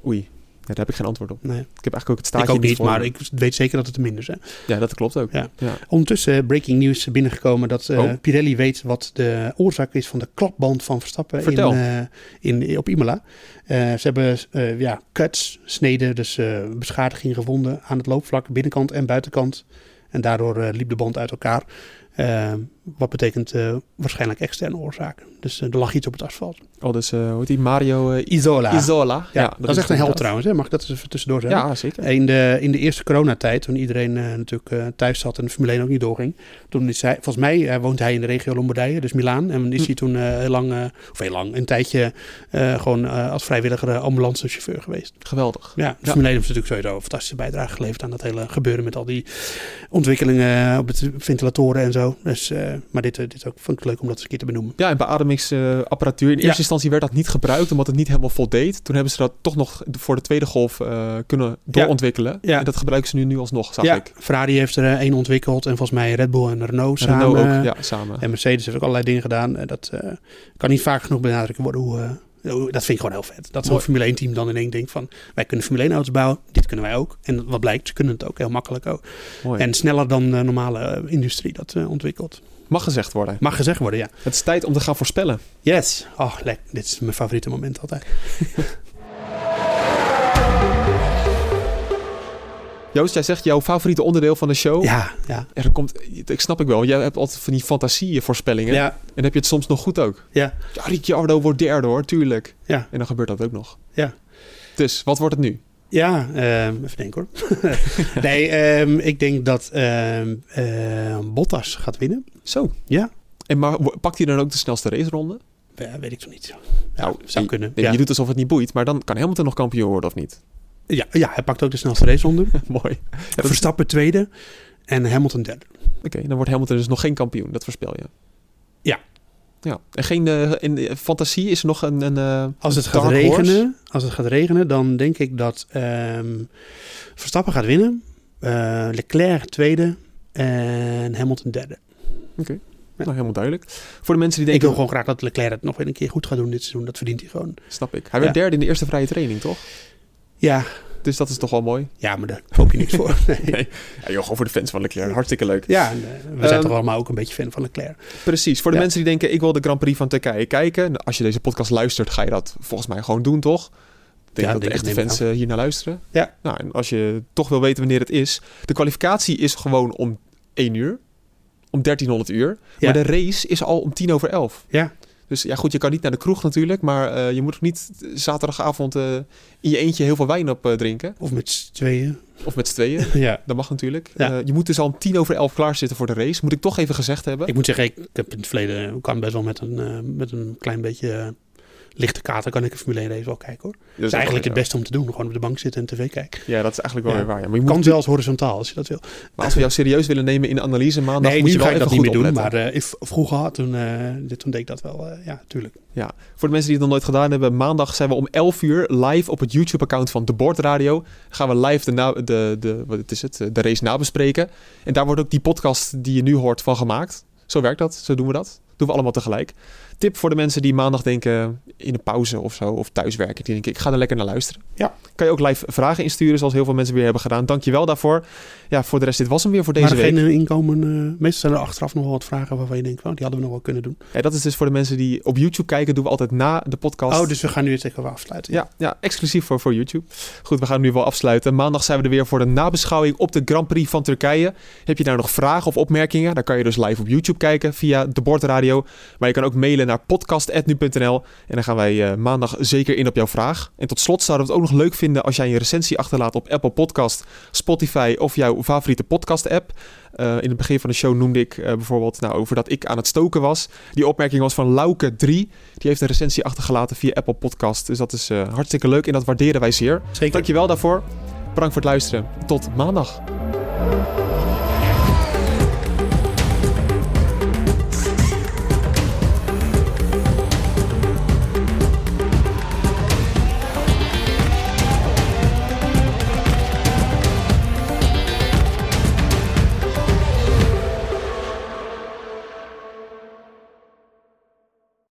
Oei. Daar heb ik geen antwoord op. Nee. Ik heb eigenlijk ook het staatje ik ook niet, voor maar ik weet zeker dat het er minder is. Hè? Ja, dat klopt ook. Ja. Ja. Ondertussen breaking news binnengekomen dat eh, Oh. Pirelli weet wat de oorzaak is van de klapband van Verstappen in, eh, in, op Imola. Eh, ze hebben ja, cuts, sneden, dus eh, beschadiging gevonden aan het loopvlak, binnenkant en buitenkant. En daardoor eh, liep de band uit elkaar. Eh, wat betekent eh, waarschijnlijk externe oorzaken. Dus eh, er lag iets op het asfalt. Oh, dus hoe heet die? Mario Isola. Isola. Ja, dat, is echt een held inderdaad. trouwens. Hè? Mag ik dat eens even tussendoor zeggen? Ja, zeker. In de, in de eerste coronatijd, toen iedereen natuurlijk thuis zat en de Formule 1 ook niet doorging. Toen is hij, volgens mij woont hij in de regio Lombardije, dus Milaan. En is Hm. hij toen heel lang, of heel lang, een tijdje gewoon als vrijwilliger ambulancechauffeur geweest. Geweldig. Ja, de Ja. Formule 1 heeft natuurlijk sowieso een fantastische bijdrage geleverd aan dat hele gebeuren met al die ontwikkelingen op de ventilatoren en zo. Dus, eh, maar dit, eh, dit ook, vond ik leuk om dat eens een keer te benoemen. Ja, en beademingsapparatuur. In Ja. eerste instantie werd dat niet gebruikt, omdat het niet helemaal voldeed. Toen hebben ze dat toch nog voor de tweede golf eh, kunnen doorontwikkelen. Ja. En dat gebruiken ze nu, nu alsnog, zag ja, ik. Ferrari heeft er eh, één ontwikkeld en volgens mij Red Bull en Renault samen. Renault ook, eh, ja, samen. En Mercedes heeft ook allerlei dingen gedaan. Eh, Dat eh, kan niet vaak genoeg benadrukt worden. Hoe, eh, hoe- dat vind ik gewoon heel vet. Dat zo'n. Formule 1 team dan in één denkt van... wij kunnen Formule 1 auto's bouwen, dit kunnen wij ook. En wat blijkt, ze kunnen het ook heel makkelijk ook. Mooi. En sneller dan de normale eh, industrie dat eh, ontwikkelt. Mag gezegd worden. Mag gezegd worden, ja. Het is tijd om te gaan voorspellen. Yes. Oh, lekker. Dit is mijn favoriete moment altijd. *laughs* Joost, jij zegt jouw favoriete onderdeel van de show. Ja, ja. Er komt, ik snap ik wel. Jij hebt altijd van die fantasievoorspellingen. Ja, En heb je het soms nog goed ook. ja, Ja, Ricciardo wordt derde hoor, tuurlijk. ja. En dan gebeurt dat ook nog. Ja. Dus, wat wordt het nu? Ja, ehm, even denken hoor. *laughs* nee, ehm, ik denk dat ehm, Bottas gaat winnen. Zo. Ja. En maar pakt hij dan ook de snelste raceronde? Ja, weet ik zo niet. Ja, Nou, zou je- kunnen. Nee, ja. Je doet alsof het niet boeit, maar dan kan Hamilton nog kampioen worden of niet? Ja, ja, hij pakt ook de snelste raceronde. *laughs* Mooi. Ja, dat is- Verstappen tweede en Hamilton derde. Oké, dan wordt Hamilton dus nog geen kampioen. Dat voorspel je. Ja. Ja. En geen eh, in de fantasie is er nog een. een eh, Als het gaat horse? regenen, als het gaat regenen, dan denk ik dat ehm, Verstappen gaat winnen, eh, Leclerc tweede en Hamilton derde. Oké. Ja. Nou, helemaal duidelijk. Voor de mensen die Ik denken, wil gewoon graag dat Leclerc het nog een keer goed gaat doen dit seizoen. Dat verdient hij gewoon. snap ik. Hij werd Ja. derde in de eerste vrije training, toch? Ja, Dus dat is toch wel mooi. ja maar daar hoop je niks voor. *laughs* Nee. Nee. Ja, joh, gewoon voor de fans van Leclerc. Hartstikke leuk. Ja, eh, we zijn toch allemaal ook een beetje fan van Leclerc. Precies. Voor de Ja. mensen die denken, ik wil de Grand Prix van Turkije kijken. Nou, Als je deze podcast luistert, ga je dat volgens mij gewoon doen, toch? Ik denk Ja, dat de echte fans eh, hier naar luisteren. Ja. Nou, en als je toch wil weten wanneer het is. De kwalificatie is gewoon om 1 uur. Om 1300 uur. Ja. Maar de race is al om 10 over 11. Ja, Dus ja, goed, je kan niet naar de kroeg natuurlijk. Maar eh, je moet ook niet zaterdagavond eh, in je eentje heel veel wijn op eh, drinken. of met z'n tweeën. Of met z'n tweeën. *laughs* Ja. Dat mag natuurlijk. Ja. Je moet dus al om 10 over 11 klaarzitten voor de race. Moet ik toch even gezegd hebben. Ik moet zeggen, ik, heb in het verleden, ik kan best wel met een, met een klein beetje lichte kater, kan ik een Formule 1 race wel kijken hoor. Dat is eigenlijk het beste om te doen, gewoon op de bank zitten en tv kijken. Ja, dat is eigenlijk wel Ja. weer waar. Ja. Maar, je moet Kan zelfs horizontaal als je dat wil. maar als we jou serieus willen nemen in de analyse maandag, nee, moet je wel ga ik even dat niet meer doen, maar if- vroeger had, toen, eh, toen deed ik dat wel, eh, ja, tuurlijk. Ja, voor de mensen die het nog nooit gedaan hebben, maandag zijn we om 11 uur live op het YouTube-account van De Bord Radio. Gaan we live de, na- de, de, wat is het, de race nabespreken. En daar wordt ook die podcast die je nu hoort van gemaakt. Zo werkt dat, zo doen we dat. Doen we allemaal tegelijk. Tip voor de mensen die maandag denken in een pauze of zo, of thuiswerken. Die denken, ik ga er lekker naar luisteren. Ja. Kan je ook live vragen insturen, zoals heel veel mensen weer hebben gedaan. Dankjewel daarvoor. Ja, voor de rest, dit was hem weer voor deze maar week. geen inkomen, eh, meestal zijn er achteraf nog wel wat vragen waarvan je denkt, oh, die hadden we nog wel kunnen doen. Ja, dat is dus voor de mensen die op YouTube kijken, doen we altijd na de podcast. Oh, dus we gaan nu het even afsluiten. Ja, ja exclusief voor, voor YouTube. Goed, we gaan nu wel afsluiten. Maandag zijn we er weer voor de nabeschouwing op de Grand Prix van Turkije. Heb je daar nog vragen of opmerkingen? Dan kan je dus live op YouTube kijken via de Bordradio. Maar je kan ook mailen naar podcast.nu.nl. En dan gaan wij eh, maandag zeker in op jouw vraag. En tot slot zouden we het ook nog leuk vinden als jij een recensie achterlaat op Apple Podcast, Spotify of jouw favoriete podcast-app. Eh, in het begin van de show noemde ik eh, bijvoorbeeld nou, over dat ik aan het stoken was. Die opmerking was van Lauke3. Die heeft een recensie achtergelaten via Apple Podcast. Dus dat is hartstikke leuk en dat waarderen wij zeer. Zeker. Dankjewel daarvoor. Bedankt voor het luisteren. Tot maandag.